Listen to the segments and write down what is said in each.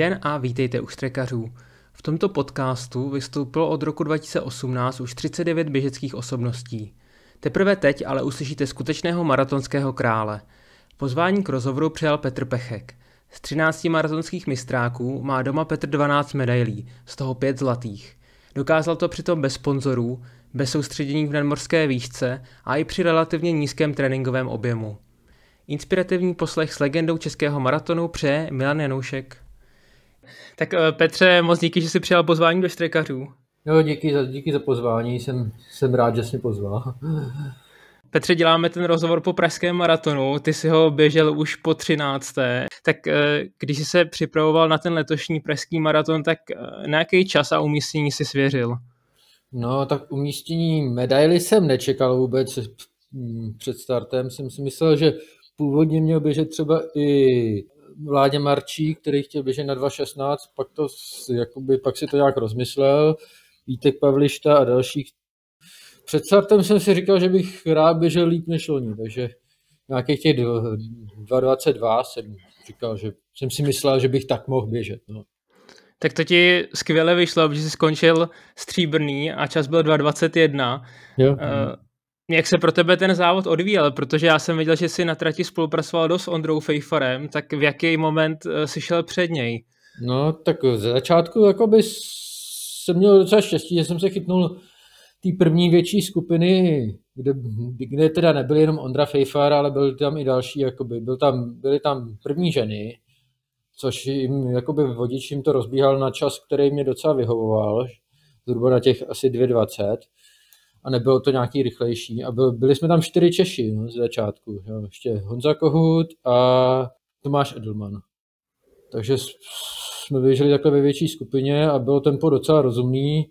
Den a vítejte u Štrekařů. V tomto podcastu vystoupilo od roku 2018 už 39 běžeckých osobností. Teprve teď ale uslyšíte skutečného maratonského krále. Pozvání k rozhovoru přijal Petr Pechek. Z 13 maratonských mistráků má doma Petr 12 medailí, z toho 5 zlatých. Dokázal to přitom bez sponzorů, bez soustředění v nadmorské výšce a i při relativně nízkém tréninkovém objemu. Inspirativní poslech s legendou českého maratonu přeje Milan Janoušek. Tak eh, Petře, moc díky, že jsi přijal pozvání do Štrekařů. Jo, díky za, díky za pozvání, jsem, jsem rád, že jsi mě pozval. Petře, děláme ten rozhovor po pražském maratonu, ty si ho běžel už po 13. Tak eh, když jsi se připravoval na ten letošní pražský maraton, tak eh, na jaký čas a umístění jsi svěřil? No, tak umístění medaily jsem nečekal vůbec. Před startem jsem si myslel, že původně měl běžet třeba i Vládě Marčí, který chtěl běžet na 2.16, pak, to, jakoby, pak si to nějak rozmyslel, Vítek Pavlišta a dalších. Před startem jsem si říkal, že bych rád běžel líp než loni, takže nějakých těch 2.22 jsem říkal, že jsem si myslel, že bych tak mohl běžet. No. Tak to ti skvěle vyšlo, protože jsi skončil stříbrný a čas byl 2.21. Jo. Uh, jak se pro tebe ten závod odvíjel? Protože já jsem viděl, že jsi na trati spolupracoval dost s Ondrou Fejfarem, tak v jaký moment eh, si šel před něj? No, tak ze začátku jakoby jsem měl docela štěstí, že jsem se chytnul té první větší skupiny, kde, kde teda nebyl jenom Ondra Fejfar, ale byl tam i další, jakoby, byl tam, byly tam první ženy, což jim, jakoby vodič jim to rozbíhal na čas, který mě docela vyhovoval, zhruba na těch asi 2.20 a nebylo to nějaký rychlejší. A byl, byli jsme tam čtyři Češi no, z začátku. Jo. Ještě Honza Kohut a Tomáš Edelman. Takže jsme běželi takhle ve větší skupině a bylo tempo docela rozumný.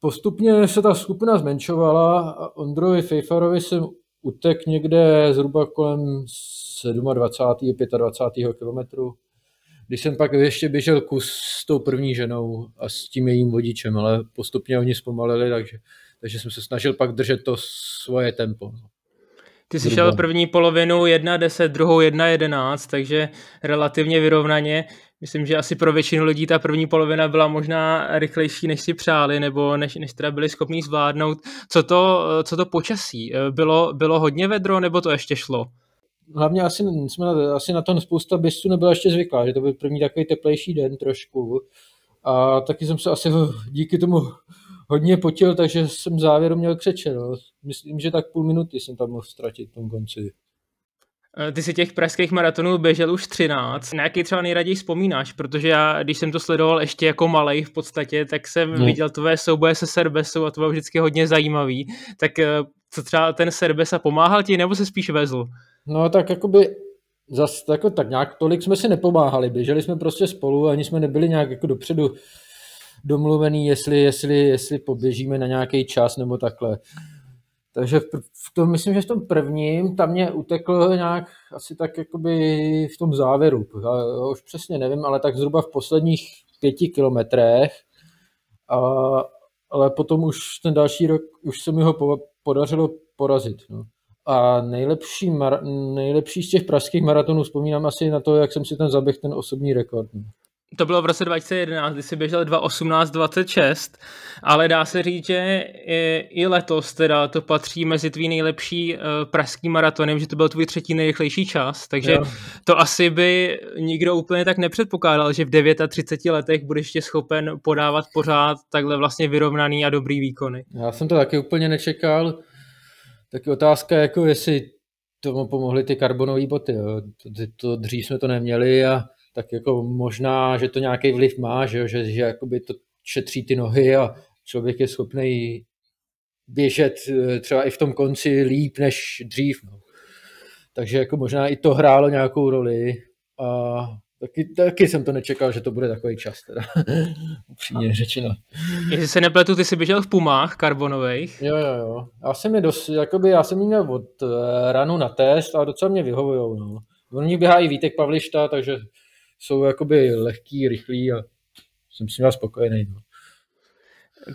Postupně se ta skupina zmenšovala a Ondrovi Fejfarovi jsem utek někde zhruba kolem 27. 25. kilometru. Když jsem pak ještě běžel kus s tou první ženou a s tím jejím vodičem, ale postupně oni zpomalili, takže takže jsem se snažil pak držet to svoje tempo. No. Ty jsi šel první polovinu 1.10, druhou 1.11, takže relativně vyrovnaně. Myslím, že asi pro většinu lidí ta první polovina byla možná rychlejší, než si přáli, nebo než, než teda byli schopni zvládnout. Co to, co to počasí? Bylo, bylo hodně vedro, nebo to ještě šlo? Hlavně asi, jsme, asi na to spousta běžců nebyla ještě zvyklá, že to byl první takový teplejší den trošku. A taky jsem se asi díky tomu hodně potil, takže jsem závěru měl křeče. No. Myslím, že tak půl minuty jsem tam mohl ztratit v tom konci. Eh, ty si těch pražských maratonů běžel už 13. Na jaký třeba nejraději vzpomínáš? Protože já, když jsem to sledoval ještě jako malej v podstatě, tak jsem no. viděl tvoje souboje se Serbesou a to bylo vždycky hodně zajímavý. Tak eh, co třeba ten Serbesa pomáhal ti, nebo se spíš vezl? No tak jakoby zas jako, tak nějak tolik jsme si nepomáhali. Běželi jsme prostě spolu, ani jsme nebyli nějak jako dopředu domluvený, jestli, jestli, jestli poběžíme na nějaký čas nebo takhle. Takže v, v tom, myslím, že v tom prvním tam mě uteklo nějak asi tak jakoby v tom závěru. Já už přesně nevím, ale tak zhruba v posledních pěti kilometrech. A, ale potom už ten další rok, už se mi ho po, podařilo porazit. No. A nejlepší, mar, nejlepší z těch pražských maratonů vzpomínám asi na to, jak jsem si ten zaběh ten osobní rekord. No to bylo v roce 2011, kdy si běžel 2.18.26, ale dá se říct, že i, i letos teda to patří mezi tvý nejlepší uh, pražský maratony, že to byl tvůj třetí nejrychlejší čas, takže jo. to asi by nikdo úplně tak nepředpokládal, že v 39 letech budeš ještě schopen podávat pořád takhle vlastně vyrovnaný a dobrý výkony. Já jsem to taky úplně nečekal. Taky otázka, jako jestli tomu pomohly ty karbonové boty. Jo. To, to, dřív jsme to neměli a tak jako možná, že to nějaký vliv má, že, že, že jakoby to šetří ty nohy a člověk je schopný běžet eh, třeba i v tom konci líp než dřív. No. Takže jako možná i to hrálo nějakou roli a taky, taky jsem to nečekal, že to bude takový čas, teda. upřímně řečeno. Jestli se nepletu, ty jsi běžel v Pumách karbonových. Jo, jo, jo. Já jsem je dost, jakoby, já jsem měl od eh, ranu na test a docela mě vyhovujou, no. Oni běhá i Vítek Pavlišta, takže jsou jakoby lehký, rychlý a jsem s nimi spokojený. No.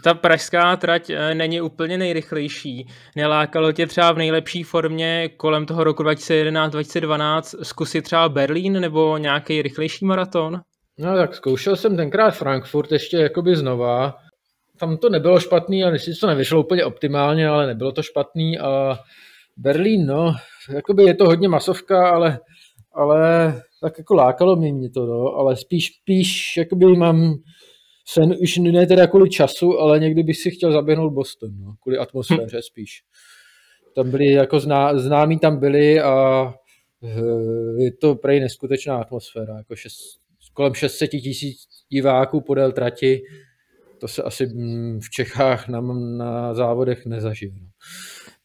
Ta pražská trať eh, není úplně nejrychlejší. Nelákalo tě třeba v nejlepší formě kolem toho roku 2011-2012 zkusit třeba Berlín nebo nějaký rychlejší maraton? No tak zkoušel jsem tenkrát Frankfurt ještě jakoby znova. Tam to nebylo špatný, a si to nevyšlo úplně optimálně, ale nebylo to špatný. A Berlín, no, jakoby je to hodně masovka, ale, ale tak jako lákalo mě, mě to, no, ale spíš, spíš jakoby mám sen už ne teda kvůli času, ale někdy bych si chtěl zaběhnout Boston, no, kvůli atmosféře hm. spíš. Tam byli, jako zná, známí tam byli a eh, je to prej neskutečná atmosféra, jako šest, kolem 600 tisíc diváků podél trati, to se asi mm, v Čechách na, na závodech nezažije.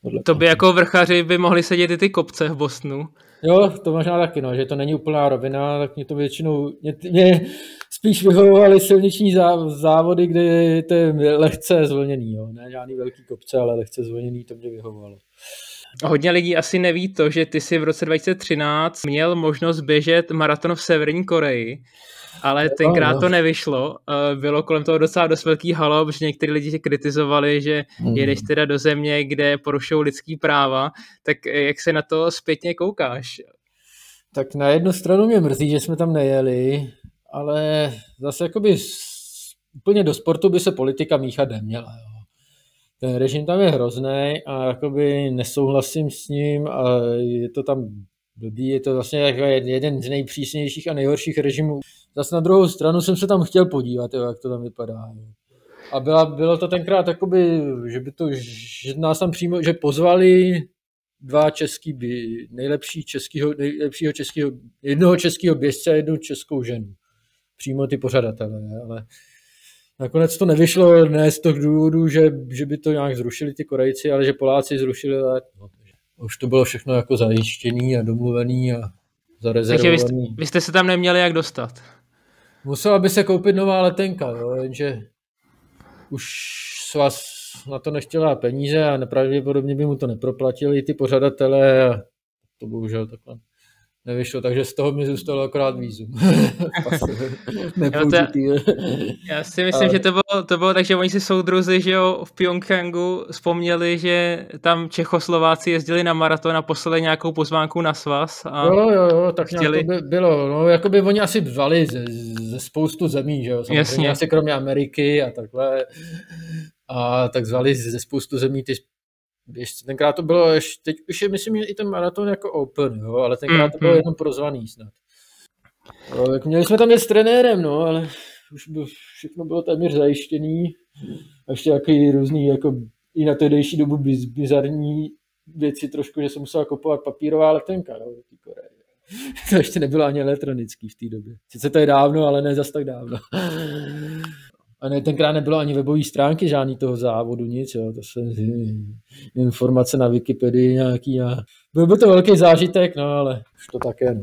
No. To by jako vrchaři by mohli sedět i ty kopce v Bostonu. Jo, to možná taky, no, že to není úplná rovina, tak mě to většinou, mě, mě spíš vyhovovaly silniční závody, kde to je lehce zvlněný, jo. ne žádný velký kopce, ale lehce zvlněný, to mě vyhovovalo. Hodně lidí asi neví to, že ty si v roce 2013 měl možnost běžet maraton v Severní Koreji, ale tenkrát to nevyšlo. Eh, bylo kolem toho docela dost velký halo, protože někteří lidi tě kritizovali, že hmm. jedeš teda do země, kde porušují lidský práva, tak jak se na to zpětně koukáš? Tak na jednu stranu mě mrzí, že jsme tam nejeli, ale zase jakoby úplně do sportu by se politika míchat neměla. Jo. Ten režim tam je hrozný a jakoby nesouhlasím s ním a je to tam blbý, je to vlastně jako jeden z nejpřísnějších a nejhorších režimů. Zase na druhou stranu jsem se tam chtěl podívat, jo, jak to tam vypadá. A byla, bylo to tenkrát jakoby, že by to, že nás tam přímo, že pozvali dva český, by, nejlepší českýho, nejlepšího českého, jednoho českého běžce a jednu českou ženu. Přímo ty pořadatelé, ale nakonec to nevyšlo ne z toho důvodu, že, že by to nějak zrušili ty Korejci, ale že Poláci zrušili let. No, už to bylo všechno jako zajištěný a domluvený a zarezervovaný. Takže vy, jste, vy jste se tam neměli jak dostat? Musela by se koupit nová letenka, jo, jenže už s vás na to nechtěla peníze a nepravděpodobně by mu to neproplatili ty pořadatelé a to bohužel takhle nevyšlo, takže z toho mi zůstalo akorát vízum. jo, já si myslím, a... že to bylo, to bylo tak, že oni si soudruzi, že jo, v Pyongyangu vzpomněli, že tam Čechoslováci jezdili na maraton a poslali nějakou pozvánku na svaz. A jo, jo, jo, tak chtěli... by bylo, no, jako by oni asi vzali ze, ze spoustu zemí, že jo, samozřejmě Jasně. asi kromě Ameriky a takhle. A tak zvali ze spoustu zemí ty běžci. Tenkrát to bylo, ještě, teď už je myslím, že i ten maraton jako open, jo, ale tenkrát to bylo mm-hmm. jenom prozvaný snad. No, tak měli jsme tam je s trenérem, no, ale už bylo, všechno bylo téměř zajištěný. A ještě jaký různý, jako i na tehdejší dobu biz, bizarní věci trošku, že jsem musel kupovat papírová letenka, no, do té Koreje. To ještě nebylo ani elektronický v té době. Sice to je dávno, ale ne zas tak dávno. A ne, tenkrát nebylo ani webové stránky žádný toho závodu, nic, jo. To se informace na Wikipedii nějaký a byl by to velký zážitek, no ale už to také, no.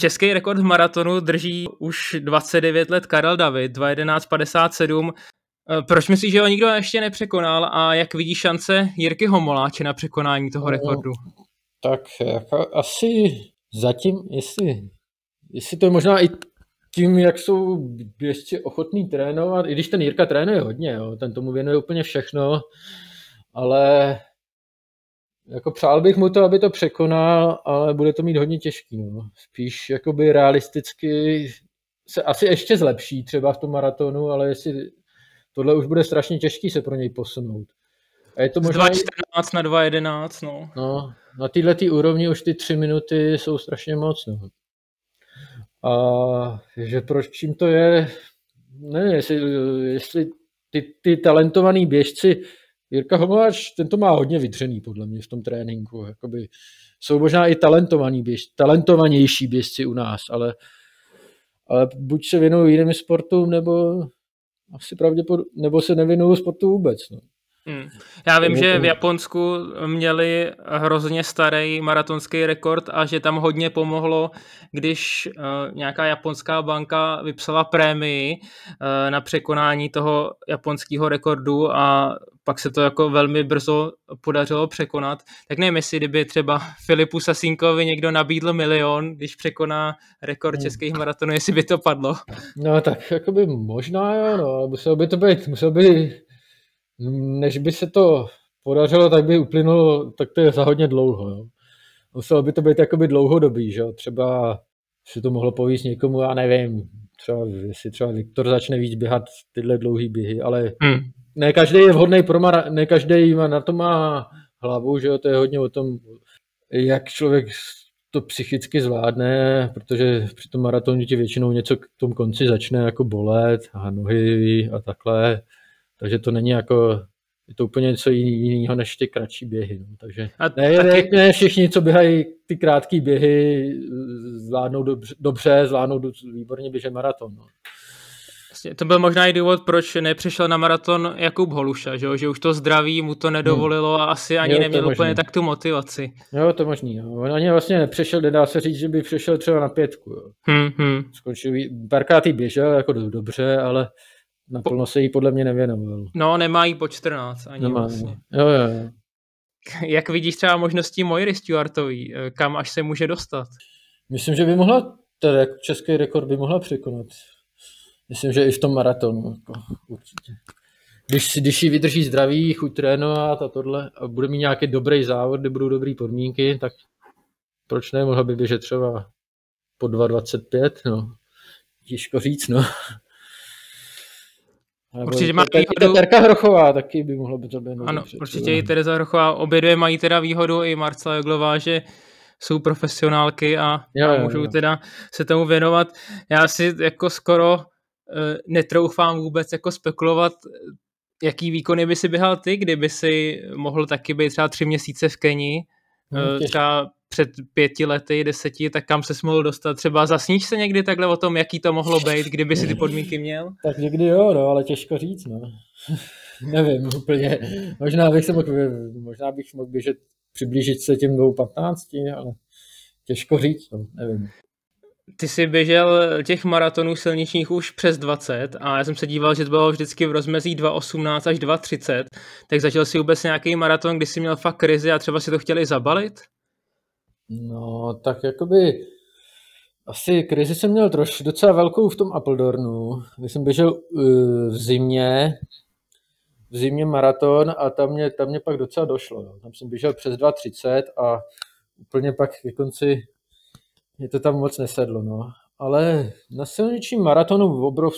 Český rekord v maratonu drží už 29 let Karel David, 2.11.57. Eh, proč myslíš, že ho nikdo ještě nepřekonal a jak vidí šance Jirky Homoláče na překonání toho no, rekordu? Tak jako asi zatím, jestli, jestli to je možná i tím, jak jsou běžci ochotní trénovat, i když ten Jirka trénuje hodně, jo, ten tomu věnuje úplně všechno, ale jako přál bych mu to, aby to překonal, ale bude to mít hodně těžký. No. Spíš jakoby realisticky se asi ještě zlepší třeba v tom maratonu, ale jestli tohle už bude strašně těžký se pro něj posunout. A je to možná... 2.14 na 2.11, no. no. Na téhle tý úrovni už ty tři minuty jsou strašně moc, no. A že proč čím to je, ne, jestli, jestli ty, ty talentovaný běžci Jirka Homováč, ten to má hodně vydřený podle mě v tom tréninku. Jakoby, jsou možná i talentovaní běž, talentovanější běžci u nás, ale, ale buď se věnují jiným sportům, nebo asi pravděpodobně, nebo se nevěnují sportu vůbec. No. Hmm. Já vím, že v Japonsku měli hrozně starý maratonský rekord a že tam hodně pomohlo, když uh, nějaká japonská banka vypsala prémii uh, na překonání toho japonského rekordu a pak se to jako velmi brzo podařilo překonat. Tak nevím, jestli kdyby třeba Filipu Sasínkovi někdo nabídl milion, když překoná rekord hmm. českých maratonů, jestli by to padlo. No tak jako by možná jo, no, muselo by to být, muselo by, než by se to podařilo, tak by uplynulo, tak to je za hodně dlouho. Jo. Muselo by to být jakoby dlouhodobý, že třeba si to mohlo povíst někomu, já nevím, třeba, jestli třeba Viktor začne víc běhat tyhle dlouhé běhy, ale hmm. Ne každý je vhodný pro mara, ne každý na to má hlavu, že jo, to je hodně o tom, jak člověk to psychicky zvládne, protože při tom maratonu ti většinou něco k tomu konci začne jako bolet a nohy a takhle, takže to není jako je to úplně něco jiného než ty kratší běhy. No. Takže a ne, taky... ne, ne všichni, co běhají ty krátké běhy, zvládnou dobře, dobře zvládnou výborně běžet maraton. No. To byl možná i důvod, proč nepřišel na maraton Jakub Holuša, že, že už to zdraví mu to nedovolilo a asi ani jo, neměl úplně tak tu motivaci. Jo, to možný. Jo. On ani vlastně nepřešel, nedá se říct, že by přešel třeba na pětku. Jo. Hmm, hmm. Skončil, párkrát běžel jako dobře, ale Naplno se jí podle mě nevěnoval. No, nemá jí po 14 ani nemá, vlastně. Jo, jo, jo. Jak vidíš třeba možnosti Moiry Stewartový, eh, kam až se může dostat? Myslím, že by mohla, teda český rekord by mohla překonat. Myslím, že i v tom maratonu, jako, určitě. Když, když ji vydrží zdraví, chuť trénovat a tohle a bude mít nějaký dobrý závod, kde budou dobré podmínky, tak proč ne, mohla by běžet třeba po 2,25, no. Těžko říct, no. určitě má výhodu. Terka Hrochová taky by mohla být zaběhnout. Ano, určitě i Tereza Hrochová. Obě dvě mají teda výhodu i Marcela Joglová, že jsou profesionálky a, jo, a můžou jo. teda se tomu věnovat. Já si jako skoro netroufám vůbec jako spekulovat, jaký výkony by si běhal ty, kdyby si mohl taky být třeba tři měsíce v Keni, hmm, třeba před pěti lety, deseti, tak kam se mohl dostat? Třeba zasníš se někdy takhle o tom, jaký to mohlo být, kdyby si ty podmínky měl? Tak někdy jo, no, ale těžko říct, no. Nevím úplně. Možná bych se mohl, možná bych mohl běžet, přiblížit se těm 2.15, ale těžko říct, no, nevím. Ty jsi běžel těch maratonů silničních už přes 20 a já jsem se díval, že to bylo vždycky v rozmezí 2.18 až 2.30, tak začal si vůbec nějaký maraton, kdy jsi měl fakt krizi a třeba si to chtěli zabalit? No, tak jakoby asi krizi jsem měl troš docela velkou v tom Appledornu, když jsem běžel uh, v zimě, v zimě maraton a tam mě, tam mě pak docela došlo. Jo. Tam jsem běžel přes 2.30 a úplně pak ke konci mě to tam moc nesedlo. No. Ale na silničním maratonu obrov,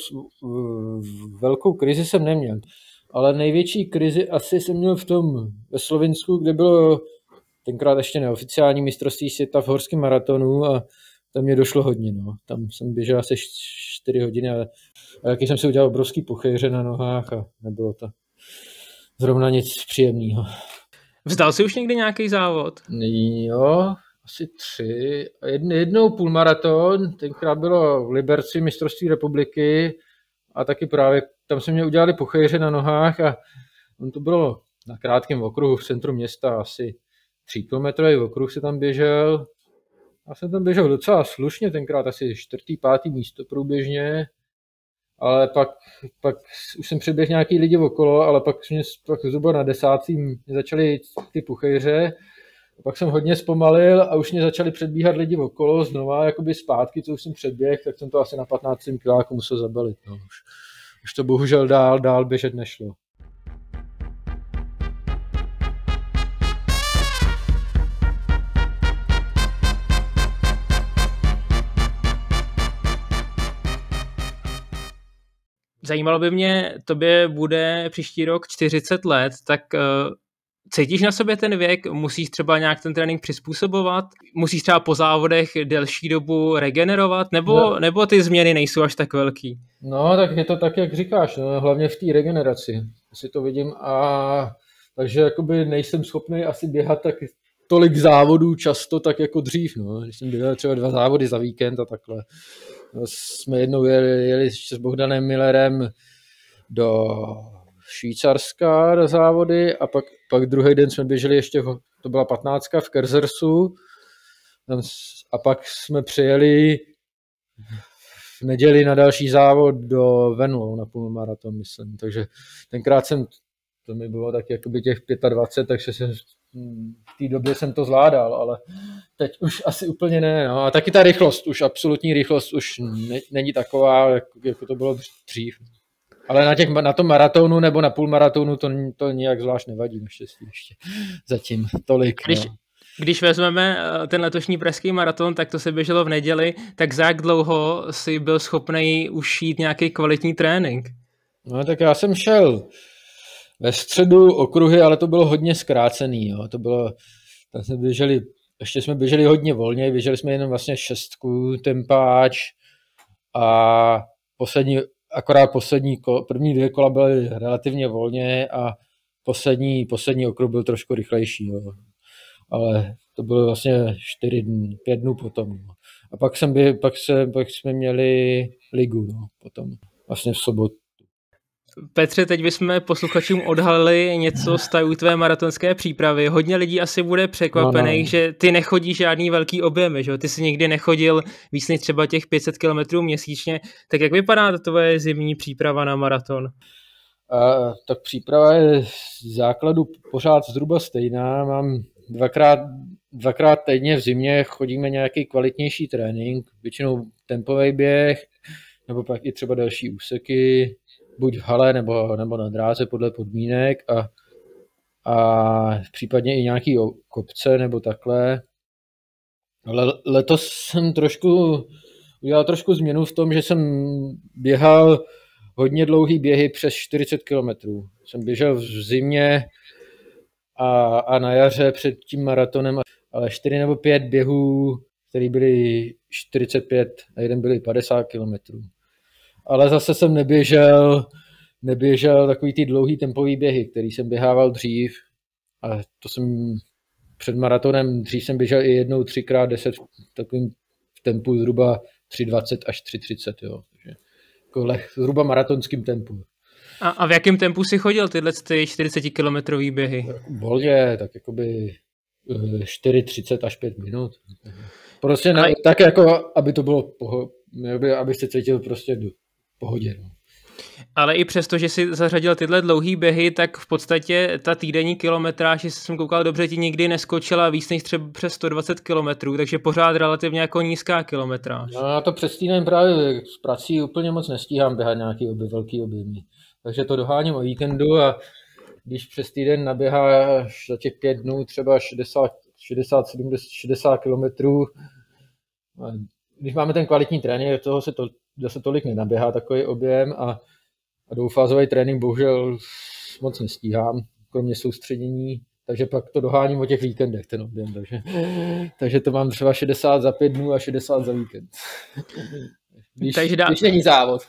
velkou krizi jsem neměl. Ale největší krizi asi jsem měl v tom ve Slovinsku, kde bylo tenkrát ještě neoficiální mistrovství světa v horském maratonu a tam mě došlo hodně. No. Tam jsem běžel asi 4 hodiny a, a jaký jsem si udělal obrovský puchejře na nohách a nebylo to zrovna nic příjemného. Vzdal jsi už někdy nějaký závod? Jo, asi tři. Jedn, jednou půlmaraton, tenkrát bylo v Liberci mistrovství republiky a taky právě tam se mě udělali puchejře na nohách a on to bylo na krátkém okruhu v centru města asi tříkilometrový okruh se tam běžel. Já jsem tam běžel docela slušně, tenkrát asi čtvrtý, pátý místo průběžně, ale pak, pak už jsem přeběhl nějaký lidi okolo, ale pak, mě, pak zhruba na desátým začaly ty puchejře, pak jsem hodně zpomalil a už mě začali předbíhat lidi okolo znova, jakoby zpátky, co už jsem předběh, tak jsem to asi na 15. kiláku musel zabalit. No. Už, už to bohužel dál, dál běžet nešlo. Zajímalo by mě, tobě bude příští rok 40 let, tak uh, cítíš na sobě ten věk? Musíš třeba nějak ten trénink přizpůsobovat? Musíš třeba po závodech delší dobu regenerovat? Nebo, no. nebo ty změny nejsou až tak velký? No, tak je to tak, jak říkáš, no, hlavně v té regeneraci. Si to vidím a takže jakoby nejsem schopný asi běhat tak tolik závodů často tak jako dřív. No. Když jsem běhal třeba dva závody za víkend a takhle. No, jsme jednou jeli, jeli s Bohdanem Millerem do Švýcarska na závody a pak, pak druhý den jsme běželi ještě, to byla 15 v Kerzersu a pak jsme přijeli v neděli na další závod do Venlo na půlmaraton, myslím. Takže tenkrát jsem to mi bylo tak jakoby těch 25, takže jsem v té době jsem to zvládal, ale teď už asi úplně ne. No. A taky ta rychlost, už absolutní rychlost už ne, není taková, jak, jako to bylo dřív. Ale na, těch, na tom maratonu nebo na půlmaratonu to, to nijak zvlášť nevadí, naštěstí ještě zatím tolik. Když, no. Když vezmeme eh, ten letošní pražský maraton, tak to se běželo v neděli, tak za jak dlouho si byl schopný už jít nějaký kvalitní trénink? No tak já jsem šel ve středu okruhy, ale to bylo hodně zkrácený. Jo. To bylo, tam jsme běželi, ještě jsme běželi hodně volně, běželi jsme jenom vlastně šestku, tempáč a poslední, akorát poslední, první dvě kola byly relativně volně a poslední, poslední okruh byl trošku rychlejší. Jo ale to bylo vlastně 4 dny, 5 dnů potom. No. A pak, jsem by, pak, se, pak jsme měli ligu no, potom, vlastně v sobotu. Petře, teď bychom posluchačům odhalili něco z té tvé maratonské přípravy. Hodně lidí asi bude překvapených, no, no. že ty nechodí žádný velký objemy, že ty si nikdy nechodil víc než třeba těch 500 km měsíčně. Tak jak vypadá ta tvoje zimní příprava na maraton? A, tak příprava je z základu pořád zhruba stejná. Mám dvakrát, dvakrát týdně v zimě chodíme nějaký kvalitnější trénink, většinou tempový běh, nebo pak i třeba další úseky, buď v hale nebo, nebo na dráze podle podmínek a, a případně i nějaký kopce nebo takhle. Ale letos jsem trošku udělal trošku změnu v tom, že jsem běhal hodně dlouhý běhy přes 40 km. Jsem běžel v zimě a, a na jaře před tím maratonem, ale 4 nebo 5 běhů, které byly 45 a jeden byly 50 kilometrů. Ale zase jsem neběžel, neběžel takový ty dlouhý tempový běhy, který jsem běhával dřív a to jsem před maratonem, dřív jsem běžel i jednou třikrát deset v takovým tempu zhruba 3,20 až 3,30, jo. Takže jako leh, zhruba maratonským tempu. A, a v jakém tempu si chodil tyhle ty 40-kilometrový běhy? Volně, tak jakoby 4,30 eh, až 5 minut. Prostě na, tak jako, aby to bylo, poho, aby, aby se cítil prostě pohodě. No. Ale i přesto, že si zařadil tyhle dlouhé běhy, tak v podstatě ta týdenní kilometráž, jestli jsem koukal dobře, ti nikdy neskočila víc než třeba přes 120 kilometrů, takže pořád relativně jako nízká kilometráž. No já to přes týden právě s prací úplně moc nestíhám běhat nějaký obě, velký objemy. Takže to doháním o víkendu a když přes týden naběháš za těch pět dnů třeba 60, 60, 70, 60 kilometrů, když máme ten kvalitní trénink, toho se to zase tolik nenaběhá takový objem a, a dvoufázový trénink bohužel moc nestíhám, kromě soustředění, takže pak to doháním o těch víkendech ten objem, takže, takže to mám třeba 60 za pět dnů a 60 za víkend. Když, takže dá... když není závod.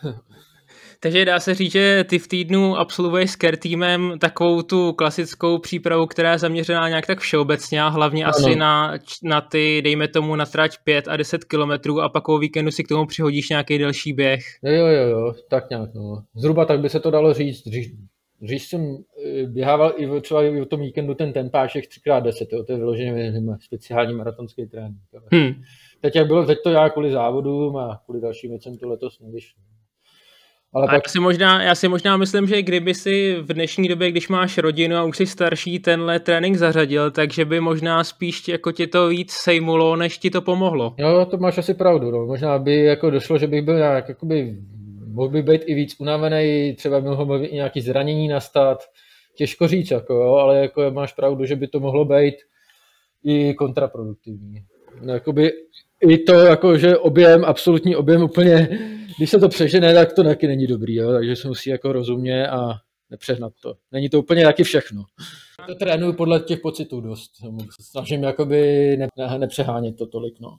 Takže dá se říct, že ty v týdnu absolvuješ s care týmem takovou tu klasickou přípravu, která je zaměřená nějak tak všeobecně a hlavně ano. asi na, na ty, dejme tomu, na trať 5 a 10 kilometrů a pak o víkendu si k tomu přihodíš nějaký delší běh. Jo, jo, jo, tak nějak, no. Zhruba tak by se to dalo říct. Dřív, dřív jsem eh, běhával i třeba i o tom víkendu ten tempáček 3x10, jo, to je vyloženě speciální maratonský trénink. Hmm. Teď, jak bylo, teď to já kvůli závodům a kvůli dalším věcem to letos nevyšlo. Ale pak... já, si možná, já si možná myslím, že kdyby si v dnešní době, když máš rodinu a už jsi starší, tenhle trénink zařadil, takže by možná spíš jako ti to víc sejmulo, než ti to pomohlo. Jo, to máš asi pravdu. No. Možná by jako došlo, že bych byl nějak, jakoby, mohl by být i víc unavený, třeba by mohlo být i nějaký zranění nastat. Těžko říct, jako, jo, ale jako máš pravdu, že by to mohlo být i kontraproduktivní. No, jakoby i to, jako, že objem, absolutní objem úplně když se to přežene, tak to taky není dobrý, jo? takže se musí jako rozumně a nepřehnat to. Není to úplně taky všechno. To trénuju podle těch pocitů dost. Snažím jakoby ne, nepřehánět to tolik. No.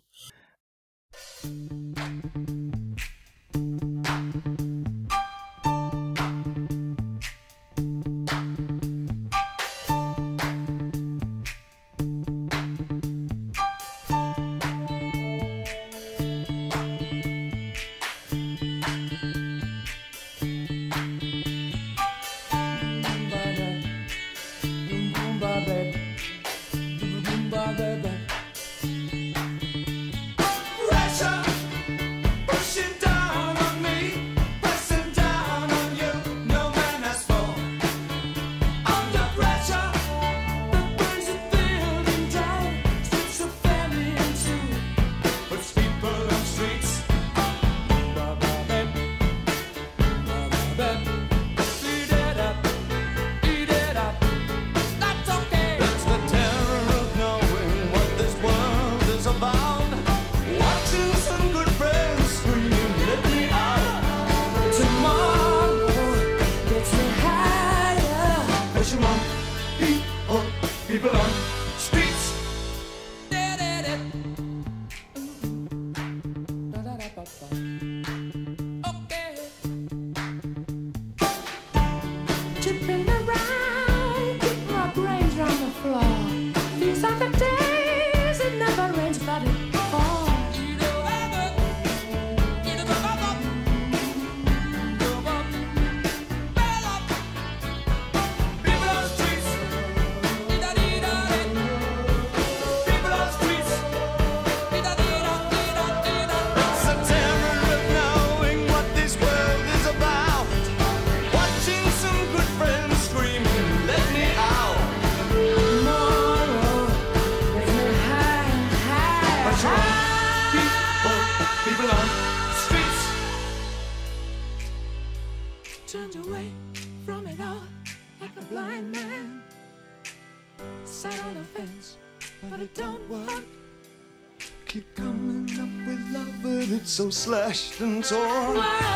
Slashed and torn.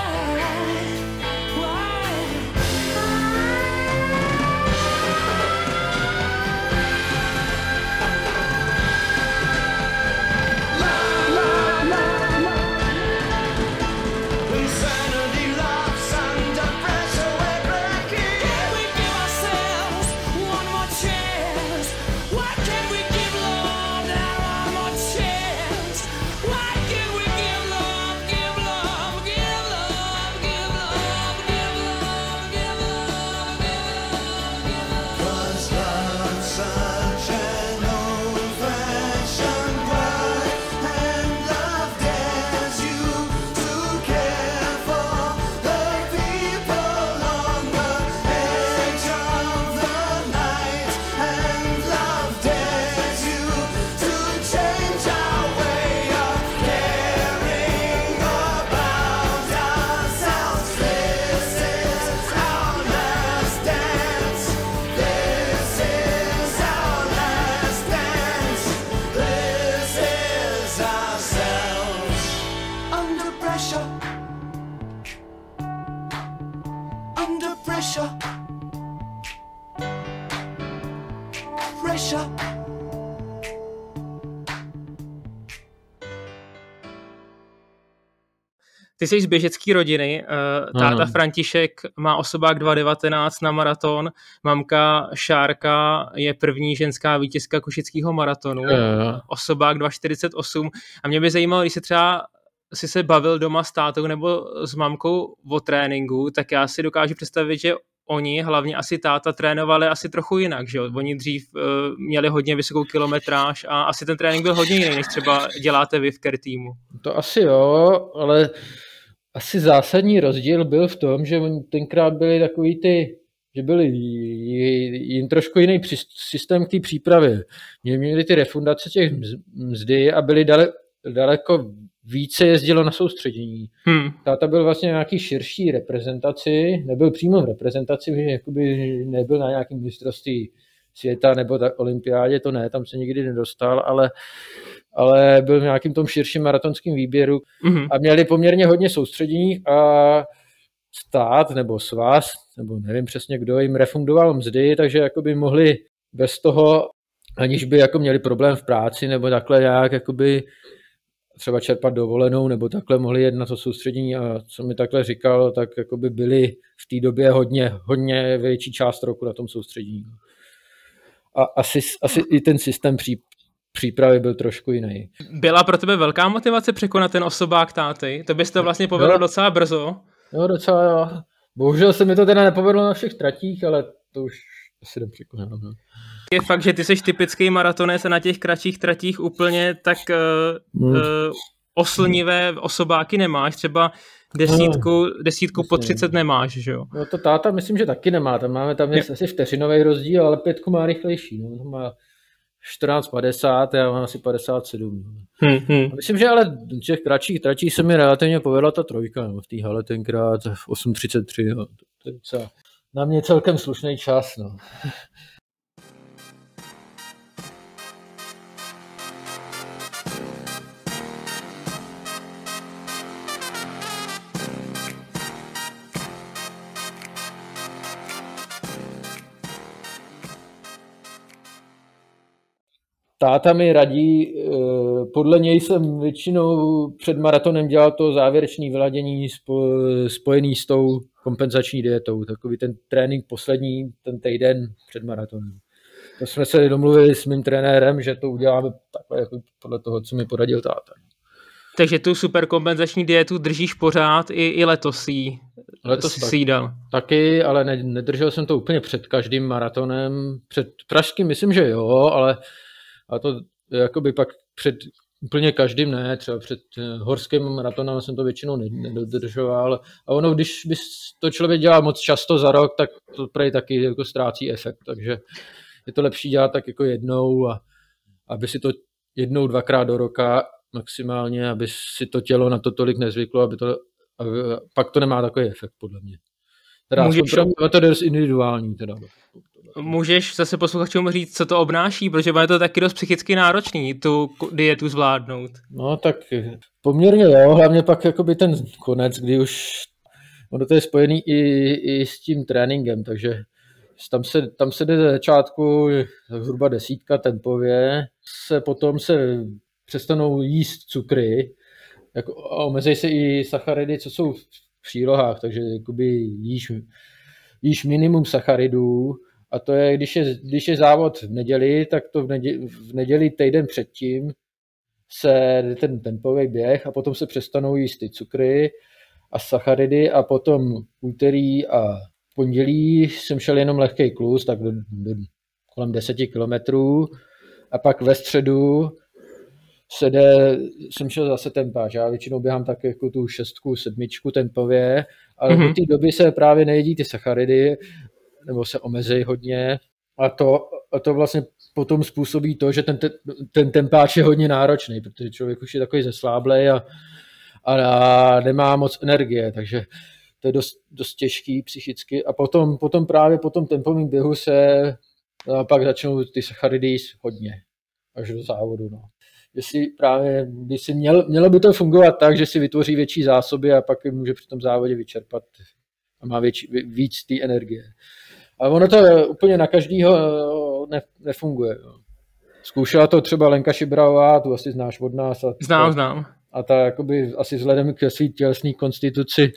Ty jsi z běžecké rodiny, uh, táta hmm. František má osobák 2.19 na maraton, mamka Šárka je první ženská vítězka košického maratonu, hmm. osobák 2.48 a mě by zajímalo, když se třeba si se bavil doma s tátou nebo s mamkou o tréninku, tak já si dokážu představit, že oni, hlavně asi táta, trénovali asi trochu jinak, že jo? Oni dřív uh, měli hodně vysokou kilometráž a asi ten trénink byl hodně jiný, než třeba děláte vy v Care týmu. To asi jo, ale asi zásadní rozdíl byl v tom, že oni tenkrát byli takový ty, že byli jim trošku jiný systém k té přípravě. Měli ty refundace těch mzdy a byli dale, daleko více jezdilo na soustředění. Hmm. Táta byl vlastně nějaký širší reprezentaci, nebyl přímo v reprezentaci, že jakoby nebyl na nějakém mistrovství světa nebo tak olympiádě, to ne, tam se nikdy nedostal, ale ale byl v nějakým tom širším maratonském výběru mm-hmm. a měli poměrně hodně soustředění a stát nebo svaz, nebo nevím přesně kdo, jim refundoval mzdy, takže jakoby mohli bez toho, aniž by jako měli problém v práci nebo takhle nějak jakoby třeba čerpat dovolenou nebo takhle mohli jet na to soustředění a co mi takhle říkal, tak jakoby byli v té době hodně, hodně větší část roku na tom soustředění. A asi, asi i ten systém pří, přípravy byl trošku jiný. Byla pro tebe velká motivace překonat ten osobák táty? To bys to vlastně povedlo jo. docela brzo. Jo, docela jo. Bohužel se mi to teda nepovedlo na všech tratích, ale to už asi jdem překonat. No. Je fakt, že ty jsi typický maratonec a na těch kratších tratích úplně tak uh, hmm. uh, oslnivé osobáky nemáš. Třeba desítku, no, desítku po 30 nemáš, že jo? No to táta myslím, že taky nemá. Tam máme tam je asi vteřinový rozdíl, ale pětku má rychlejší. No. Má 14,50, já mám asi 57. Hmm, hmm. Myslím, že ale v těch kratších tratích se mi relativně povedla ta trojka, no, v té hale tenkrát 8,33, no, to je docela na mě celkem slušný čas. No. Táta mi radí, eh, podle něj jsem většinou před maratonem dělal to závěrečné vyladění spojený s tou kompenzační dietou, takový ten trénink poslední, ten týden před maratonem. To jsme se domluvili s mým trenérem, že to uděláme takhle jako podle toho, co mi poradil táta. Takže tu super kompenzační dietu držíš pořád i, i letos jí letos si tak, Taky, ale ne, nedržel jsem to úplně před každým maratonem. Před pražským myslím, že jo, ale a to jakoby pak před úplně každým ne, třeba před eh, horským maratonem jsem to většinou nedodržoval. A ono, když by to člověk dělá moc často za rok, tak to prej taky jako ztrácí efekt, takže je to lepší dělat tak jako jednou a aby si to jednou, dvakrát do roka maximálně, aby si to tělo na to tolik nezvyklo, aby to, aby, pak to nemá takový efekt podle mě. Teda Můžeš- Můžeš... pro mě to je dost individuální. Teda. Můžeš zase posluchačům říct, co to obnáší, protože je to taky dost psychicky náročný, tu dietu zvládnout. No tak poměrně jo, hlavně pak jakoby ten konec, kdy už ono to je spojený i, i s tím tréninkem, takže tam se, tam se jde ze začátku zhruba desítka tempově, se potom se přestanou jíst cukry, jako, a omezej se i sacharidy, co jsou v přílohách, takže jakoby jíš, jíš minimum sacharidů a to je, když je, když je závod v neděli, tak to v neděli, v neděli týden předtím se ten tempový běh a potom se přestanou jíst ty cukry a sacharidy a potom úterý a pondělí jsem šel jenom lehký klus, tak do, do kolem 10 kilometrů a pak ve středu se jde, jsem šel zase tempáž, já většinou běhám tak jako tu šestku, sedmičku tempově, ale mm-hmm. Mhm. do té doby se právě nejedí ty sacharidy, nebo se omezejí hodně a to, a to vlastně potom způsobí to, že ten, te- ten tempáč je hodně náročný, protože člověk už je takový zesláblej a, a, nemá moc energie, takže to je dost, dost těžký psychicky a potom, potom právě po tom tempovém běhu se a pak začnou ty sacharidy hodně až do závodu. No. Jestli právě by si měl, mělo by to fungovat tak, že si vytvoří větší zásoby a pak je může při tom závodě vyčerpat a má větší, víc té energie. Ale ono to úplně na každýho ne, nefunguje. Zkoušela to třeba Lenka Šibraová, tu asi znáš od nás. A Znám, znám. a ta jakoby asi vzhledem k své tělesné konstituci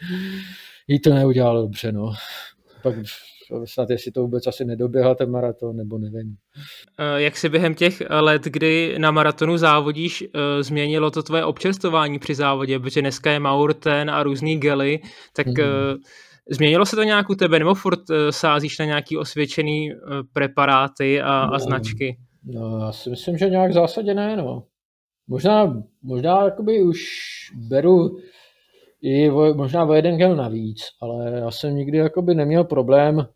jí to neudělalo dobře, no. Pak snad jestli to vůbec asi nedoběhla ten maraton, nebo nevím. Eh, Jak si během těch let, kdy na maratonu závodíš, eh, změnilo to tvoje občerstvování při závodě, protože dneska je Maurten a různý gely, tak Mhm. mm-hmm. Změnilo se to nějak u tebe, nebo furt eh, sázíš na nějaký osvědčený eh, preparáty a, a No. značky? No, já si myslím, že nějak v zásadě ne, no. Možná, možná jakoby už beru i o, možná o jeden gel navíc, ale já jsem nikdy jakoby neměl problém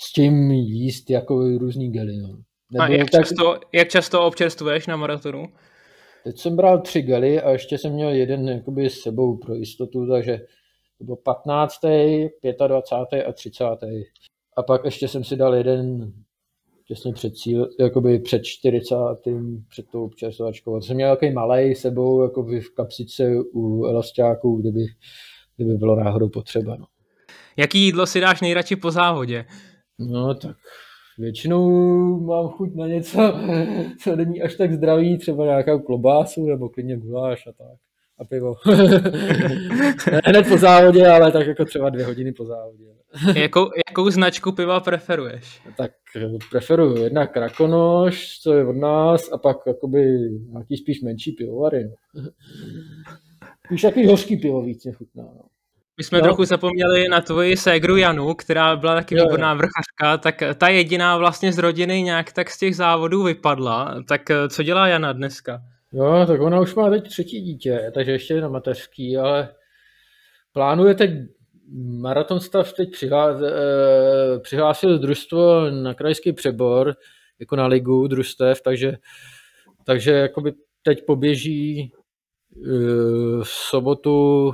s tím jíst jako různý gely, no. A jak často, jak často občerstvuješ na maratonu? Teď jsem bral tři gely a ještě jsem měl jeden jakoby s sebou pro jistotu, takže to byl 15., 25. a 30. A pak ještě jsem si dal jeden těsně před cíl, jakoby před 40. před tou občerstvovačkou. To jsem měl takový malej sebou jakoby v kapsice u elastáků, kdyby, kdyby bylo náhodou potřeba. No. Jaký jídlo si dáš nejradši po závodě? No tak většinou mám chuť na něco, co není až tak zdravý, třeba nějakou klobásu nebo klidně guláš a tak. A pivo. ne hned po závodě, ale tak jako třeba dvě hodiny po závodě. jakou, jakou značku piva preferuješ? Tak eh, preferuju jedna krakonoš, co je od nás, a pak jakoby nějaký spíš menší pivovary. No. Spíš takový hořký pivo víc mě chutná. No. My jsme Jo. trochu zapomněli na tvoji ségru Janu, která byla taky Jo, výborná vrchařka, tak ta jediná vlastně z rodiny nějak tak z těch závodů vypadla. Tak eh, co dělá Jana dneska? Jo, tak ona už má teď třetí dítě, takže ještě je na mateřský, ale plánuje teď maraton stav teď eh, přihlásil družstvo na krajský přebor, jako na ligu družstev, takže, takže jakoby teď poběží eh, v sobotu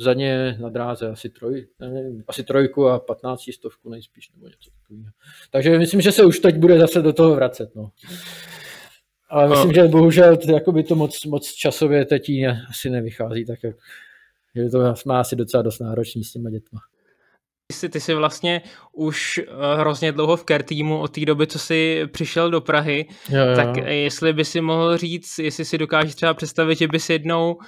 za ně na dráze asi, troj, nevím, asi trojku a 15 stovku nejspíš, nebo něco takového. Takže myslím, že se už teď bude zase do toho vracet. No. Ale myslím, že bohužel jakoby to moc, moc časově teď ne- asi nevychází, tak jak, že to má asi docela dost náročný s těma dětma. Ty jsi, ty jsi vlastně už eh, hrozně dlouho v care týmu od té doby, co jsi přišel do Prahy, Jo, jo. tak eh, jestli by si mohl říct, jestli si dokážeš třeba představit, že bys jednou uh,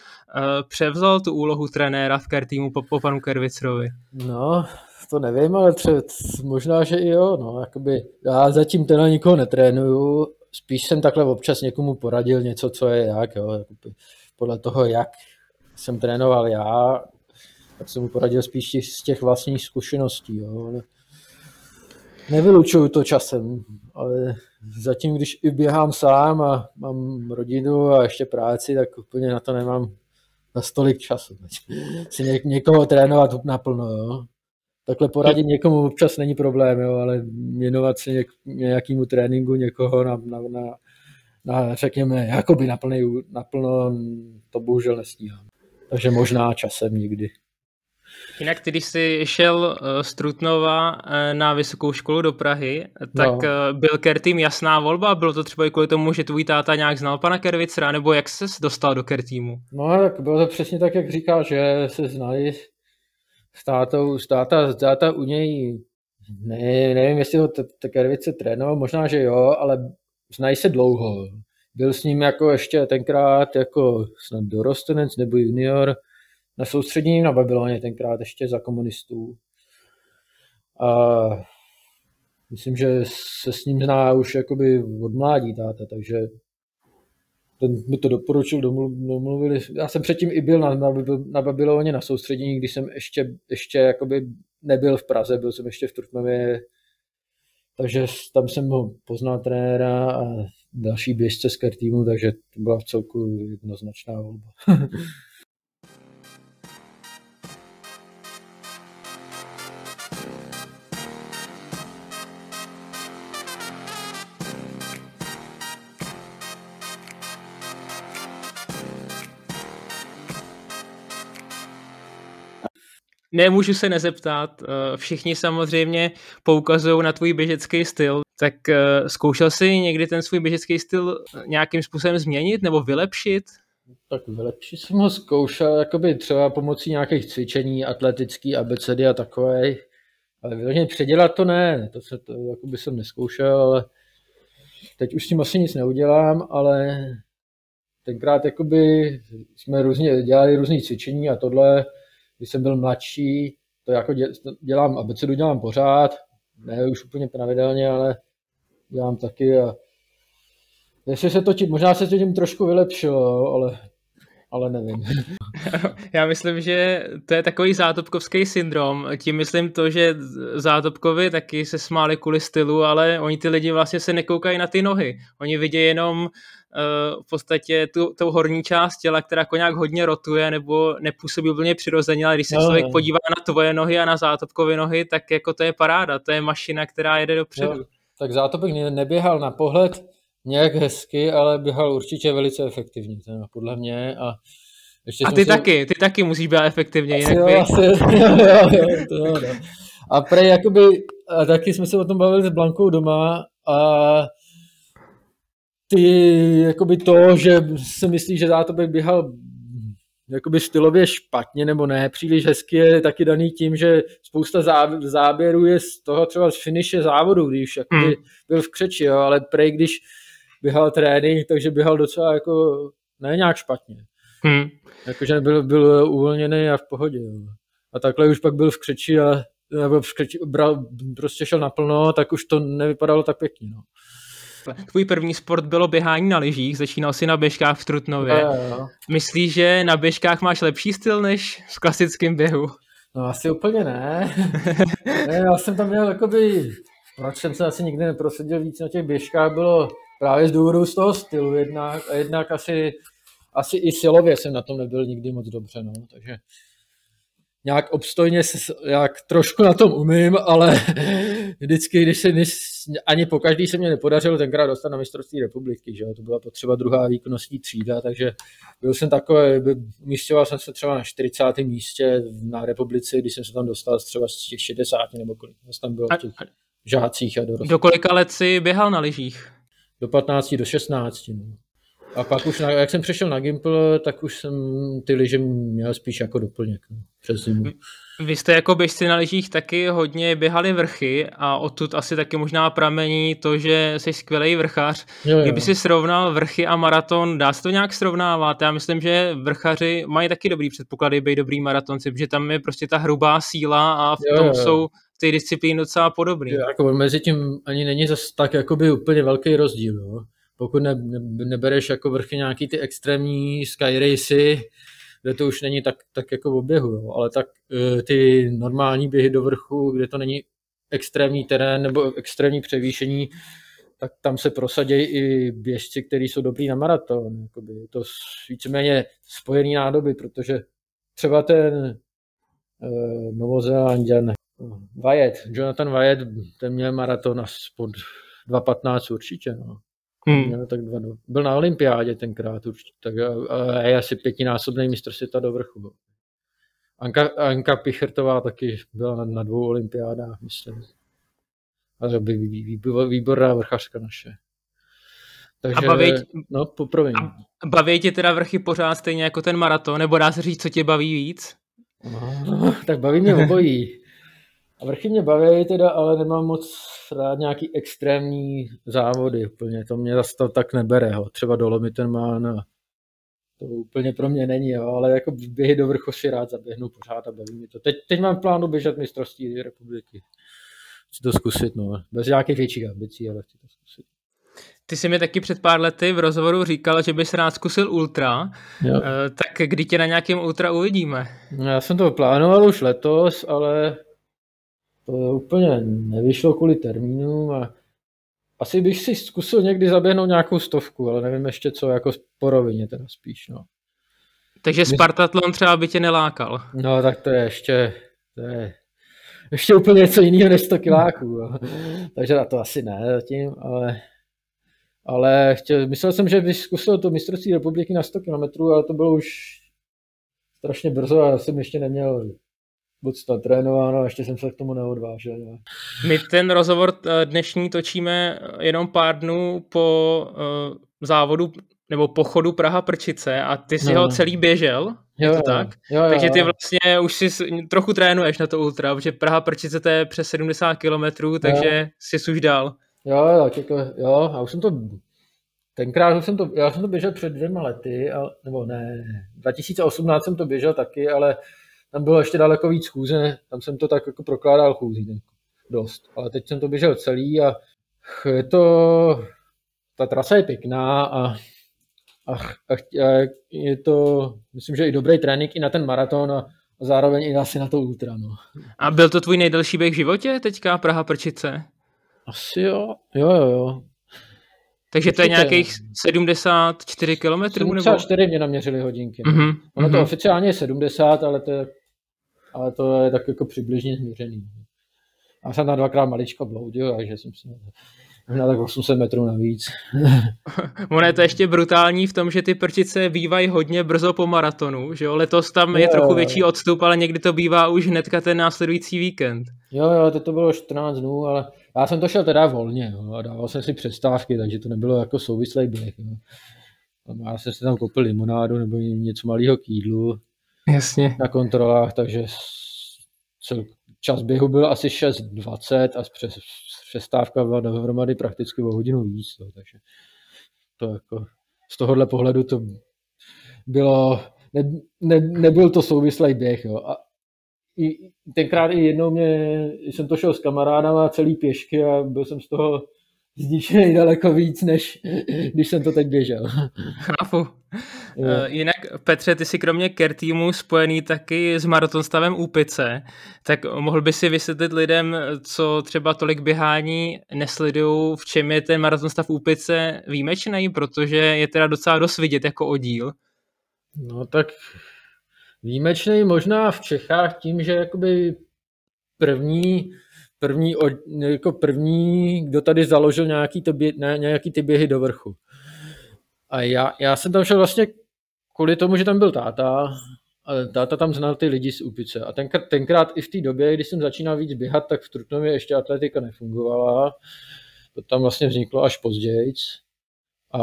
převzal tu úlohu trenéra v care týmu po, po panu Kervicerovi. No, to nevím, ale třeba možná, že i jo. No, jakoby, já zatím teda nikoho netrénuju, spíš jsem takhle občas někomu poradil něco, co je jak, jo, podle toho, jak jsem trénoval já, tak jsem mu poradil spíš těch- z těch vlastních zkušeností, jo, nevylučuju to časem, ale zatím, když i běhám sám a mám rodinu a ještě práci, tak úplně na to nemám na stolik času. Si ně, někoho trénovat naplno, jo. Takhle poradit někomu občas není problém, jo, ale věnovat se něk, nějakému tréninku někoho na, na, na, na řekněme, jakoby naplnej, naplno, to bohužel nestíhám. Takže možná časem někdy. Jinak když jsi šel eh, z Trutnova eh, na vysokou školu do Prahy, tak no. byl Kertým jasná volba? Bylo to třeba i kvůli tomu, že tvůj táta nějak znal pana Kervicera, nebo jak ses dostal do Kertýmu? No tak bylo to přesně tak, jak říká, že se znali s tátou, s táta, s táta u něj, ne, nevím, jestli ho Kervice trénoval, možná, že jo, ale znají se dlouho. Byl s ním jako ještě tenkrát jako snad dorostenec nebo junior, na soustředění na Babyloně, tenkrát ještě za komunistů. A myslím, že se s ním zná už jakoby od mládí táta, takže ten mi to doporučil, domluvili. Já jsem předtím i byl na, na, na Babyloně na soustředění, když jsem ještě, ještě jakoby nebyl v Praze, byl jsem ještě v Trutnově, takže tam jsem ho poznal trenéra a další běžce z týmu, takže to byla v celku jednoznačná volba. Nemůžu se nezeptat, eh, všichni samozřejmě poukazují na tvůj běžecký styl, tak eh, zkoušel jsi někdy ten svůj běžecký styl nějakým způsobem změnit nebo vylepšit? Tak vylepšit jsem ho zkoušel, jakoby třeba pomocí nějakých cvičení, atletický abecedy a takové, ale vyloženě předělat to ne, to, se, to jakoby jsem neskoušel, ale teď už s tím asi nic neudělám, ale tenkrát jakoby jsme různě dělali různé cvičení a tohle, když jsem byl mladší, to jako dělám, abecedu dělám pořád, ne už úplně pravidelně, ale dělám taky a jestli se to tím, možná se to tím trošku vylepšilo, ale, ale nevím. Já myslím, že to je takový zátopkovský syndrom. Tím myslím to, že zátopkovi taky se smáli kvůli stylu, ale oni ty lidi vlastně se nekoukají na ty nohy. Oni vidí jenom v podstatě tu, tou horní část těla, která jako nějak hodně rotuje nebo nepůsobí úplně přirozeně, ale když se no, člověk no. podívá na tvoje nohy a na zátopkové nohy, tak jako to je paráda, to je mašina, která jede dopředu. Jo, tak zátopek neběhal na pohled nějak hezky, ale běhal určitě velice efektivně, podle mě a ještě a ty si... taky, ty taky musíš být efektivně, jinak jo, asi, jo, jo, jo, to jo, no. A prej, jakoby, a taky jsme se o tom bavili s Blankou doma a ty, jakoby to, že se myslí, že Zátopek běhal jakoby stylově špatně nebo ne, příliš hezky je taky daný tím, že spousta záběrů je z toho třeba z finiše závodu, když jakoby hmm. byl v křeči, jo, ale prej, když běhal trénink, takže běhal docela jako ne nějak špatně. Hmm. Jakože byl, byl uvolněný a v pohodě. Jo. A takhle už pak byl v křeči a nebo v křeči, bral, prostě šel naplno, tak už to nevypadalo tak pěkně. No. Tvůj první sport bylo běhání na lyžích, začínal si na běžkách v Trutnově. No, no. Myslíš, že na běžkách máš lepší styl než v klasickém běhu? No asi úplně ne. ne já jsem tam měl jakoby, proč jsem se asi nikdy neprosadil víc na těch běžkách, bylo právě z důvodu z toho stylu jednak a jednak asi, asi i silově jsem na tom nebyl nikdy moc dobře, no, takže nějak obstojně, jak trošku na tom umím, ale vždycky, když se ani po každý se mě nepodařilo tenkrát dostat na mistrovství republiky, že to byla potřeba druhá výkonnostní třída, takže byl jsem takový, umístěval jsem se třeba na 40. místě na republice, když jsem se tam dostal třeba z těch 60 nebo kolik, tam bylo v těch žácích a dorost. Do kolika let si běhal na lyžích? Do 15, do 16. No. A pak už, na, jak jsem přešel na Gimple, tak už jsem ty lyže měl spíš jako doplněk no, přes zimu. Vy jste jako běžci na lyžích taky hodně běhali vrchy a odtud asi taky možná pramení to, že jsi skvělý vrchař. Jo, jo. Kdyby si srovnal vrchy a maraton, dá se to nějak srovnávat? Já myslím, že vrchaři mají taky dobrý předpoklady být dobrý maratonci, protože tam je prostě ta hrubá síla a v jo, tom jo. jsou té disciplíny docela podobný. Jo, jako mezi tím ani není zase tak jakoby úplně velký rozdíl. Jo pokud ne, ne, nebereš jako vrchy nějaký ty extrémní sky racy, kde to už není tak, tak jako v oběhu, jo. ale tak e, ty normální běhy do vrchu, kde to není extrémní terén nebo extrémní převýšení, tak tam se prosadějí i běžci, kteří jsou dobrý na maraton. Jakoby je to víceméně spojený nádoby, protože třeba ten uh, Novozélandian Wyatt, Jonathan Wyatt, ten měl maraton aspoň 2.15 určitě. No. Hmm. Měl tak dva, byl na olympiádě tenkrát určitě, tak a, a je asi pětinásobný mistr světa do vrchu. Anka, Anka Pichertová taky byla na, na dvou olympiádách, myslím. Ale by vý, vý, výborná vrchařka naše. Takže, a baví, no, poprvé. A baví tě teda vrchy pořád stejně jako ten maraton, nebo dá se říct, co tě baví víc? No, tak baví mě obojí. A vrchy mě baví teda, ale nemám moc rád nějaký extrémní závody úplně. To mě zase to tak nebere. Ho. Třeba Dolomiten má na to úplně pro mě není, jo, ale jako běhy do vrchu si rád zaběhnu pořád a baví mě to. Teď, teď mám plánu běžet mistrovství republiky. Chci to zkusit, no. Bez nějakých větších ambicí, ale chci to zkusit. Ty jsi mi taky před pár lety v rozhovoru říkal, že bys rád zkusil ultra, jo. Eh, tak kdy tě na nějakém ultra uvidíme? Já jsem to plánoval už letos, ale to úplně nevyšlo kvůli termínům a asi bych si zkusil někdy zaběhnout nějakou stovku, ale nevím ještě co, jako po rovině teda spíš, no. Takže Spartatlon třeba by tě nelákal. No, tak to je ještě, to je ještě úplně něco jiného než 100 kiláků. Jo. Takže na to asi ne zatím, ale, ale chtěl, myslel jsem, že bych zkusil to mistrovství republiky na 100 km, ale to bylo už strašně brzo a já jsem ještě neměl moc trénováno a ještě jsem se k tomu neodvážil. Ne? My ten rozhovor eh, dnešní točíme jenom pár dnů po uh, závodu nebo pochodu Praha Prčice a ty si no, ho celý běžel, jo, je to tak? Jo, jo, Takže ty vlastně už si trochu trénuješ na to ultra, protože Praha Prčice to je přes 70 kilometrů, takže jo. jsi už dál. Jo, tak jako, jo, a už jsem to Tenkrát jsem to, já jsem to běžel před dvěma lety, ale, nebo ne, 2018 jsem to běžel taky, ale tam bylo ještě daleko víc chůze, tam jsem to tak jako prokládal chůzí dost. Ale teď jsem to běžel celý a je to, ta trasa je pěkná a, a, a je to, myslím, že i dobrý trénink i na ten maraton a, a zároveň i asi na to ultra. No. A byl to tvůj nejdelší běh v životě teďka Praha Prčice? Asi jo, jo, jo, jo. Takže to je nějakých 74 km? 74 nebo? mě naměřili hodinky. Mm-hmm. Ono to mm-hmm. oficiálně je 70, ale to je ale to je tak jako přibližně změřený. Já jsem na dvakrát maličko bloudil, takže jsem si na tak 800 metrů navíc. ono je to ještě brutální v tom, že ty prčice bývají hodně brzo po maratonu, že jo? Letos tam je jo, trochu větší odstup, ale někdy to bývá už hnedka ten následující víkend. Jo, jo, to, to bylo 14 dnů, ale já jsem to šel teda volně, jo, a dával jsem si přestávky, takže to nebylo jako souvislý běh, jo. Já jsem si tam koupil limonádu nebo něco malého k jídlu, Jasně. na kontrolách, takže cel, čas běhu byl asi 6.20 a přes, přestávka byla dohromady prakticky o hodinu víc, no, takže to jako z tohohle pohledu to bylo, ne, ne, nebyl to souvislý běh, jo. A i, tenkrát i jednou mě, jsem to šel s kamarádama celý pěšky a byl jsem z toho zničený daleko víc, než když jsem to teď běžel. Chápu. Uh, jinak, Petře, ty jsi kromě care týmu spojený taky s maratonstavem Úpice, tak mohl by si vysvětlit lidem, co třeba tolik běhání nesledují, v čem je ten maratonstav Úpice výjimečný, protože je teda docela dost vidět jako oddíl. No tak výjimečný možná v Čechách tím, že jakoby první první, jako první, kdo tady založil nějaký, to bě, ne, nějaký ty běhy do vrchu. A já, já jsem tam šel vlastně kvůli tomu, že tam byl táta, a táta tam znal ty lidi z Úpice. A tenkrát, tenkrát i v té době, když jsem začínal víc běhat, tak v Trutnově ještě atletika nefungovala. To tam vlastně vzniklo až později. A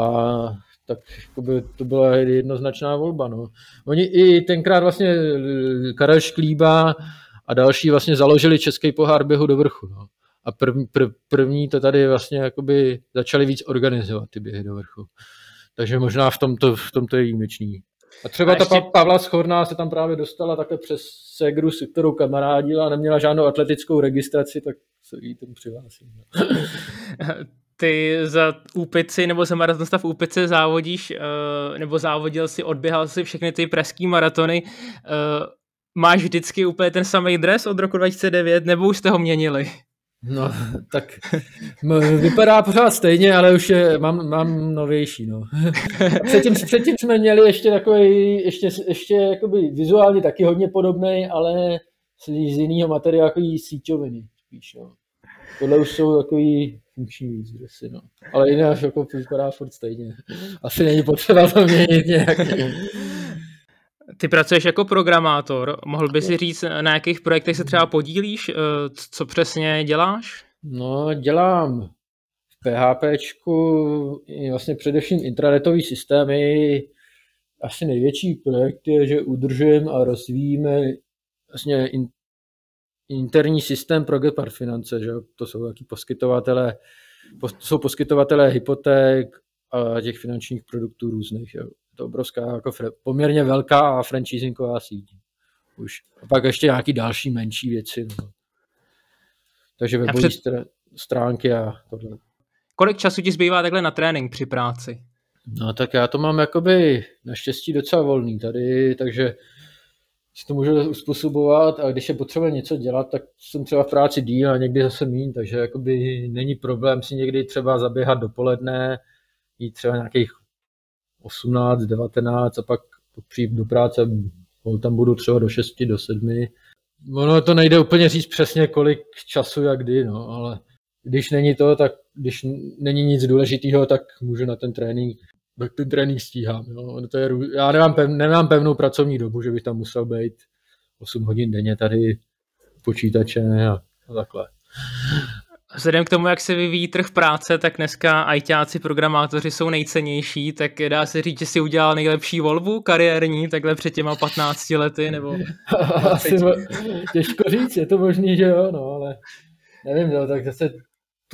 tak jakoby, to byla jednoznačná volba. No. Oni i tenkrát vlastně Karel Šklíba a další vlastně založili Český pohár běhu do vrchu. No. A první, prv, první to tady vlastně jakoby začali víc organizovat ty běhy do vrchu. Takže možná v tomto, v tomto je výjimečný. A třeba a ještě... ta Pavla Schorná se tam právě dostala takhle přes Segru, s kterou kamarádila a neměla žádnou atletickou registraci, tak se jí tomu přihlásím. No. Ty za Úpici nebo za maratonstav Úpice závodíš, eh, nebo závodil si, odběhal si všechny ty pražský maratony. Eh, máš vždycky úplně ten samý dres od roku 2009, nebo už jste ho měnili? No, tak vypadá pořád stejně, ale už je, mám, mám novější, no. předtím, předtím jsme měli ještě takový, ještě, ještě jakoby vizuálně taky hodně podobný, ale z, z jiného materiálu, jako síťoviny spíš, no. Tohle už jsou takový funkční víc dresy, no. Ale jinak jako vypadá furt stejně. Asi není potřeba to měnit nějak. Ty pracuješ jako programátor. Mohl bys si říct, na jakých projektech se třeba podílíš? Eh, co přesně děláš? No, dělám v PHPčku vlastně především intranetový systémy. Asi největší projekt je, že udržujeme a rozvíjíme vlastně interní systém pro Gepard finance, že to jsou taky poskytovatele, to jsou poskytovatele hypoték a těch finančních produktů různých. Jo. To obrovská, jako poměrně velká franchisingová síť. Už. A pak ještě nějaký další menší věci. No. Takže webové před... stránky a tohle. Kolik času ti zbývá takhle na trénink při práci? No tak já to mám jakoby naštěstí docela volný tady, takže si to můžu uspůsobovat a když je potřeba něco dělat, tak jsem třeba v práci díl a někdy zase míň, takže jakoby není problém si někdy třeba zaběhat dopoledne, jít třeba nějakých 18, 19 a pak přijít do práce, tam budu třeba do 6, do 7. Ono to nejde úplně říct přesně, kolik času jak kdy, no, ale když není to, tak když není nic důležitého, tak můžu na ten trénink tak ten trénink stíhám. Jo. To je, já nemám, pev, nemám pevnou pracovní dobu, že bych tam musel být 8 hodin denně tady počítače a, a takhle. Vzhledem k tomu, jak se vyvíjí trh práce, tak dneska ajťáci, programátoři jsou nejcennější, tak dá se říct, že si udělal nejlepší volbu kariérní, takhle před těma 15 lety, nebo... Asi, těžko říct, je to možný, že jo, no, ale nevím, no, tak zase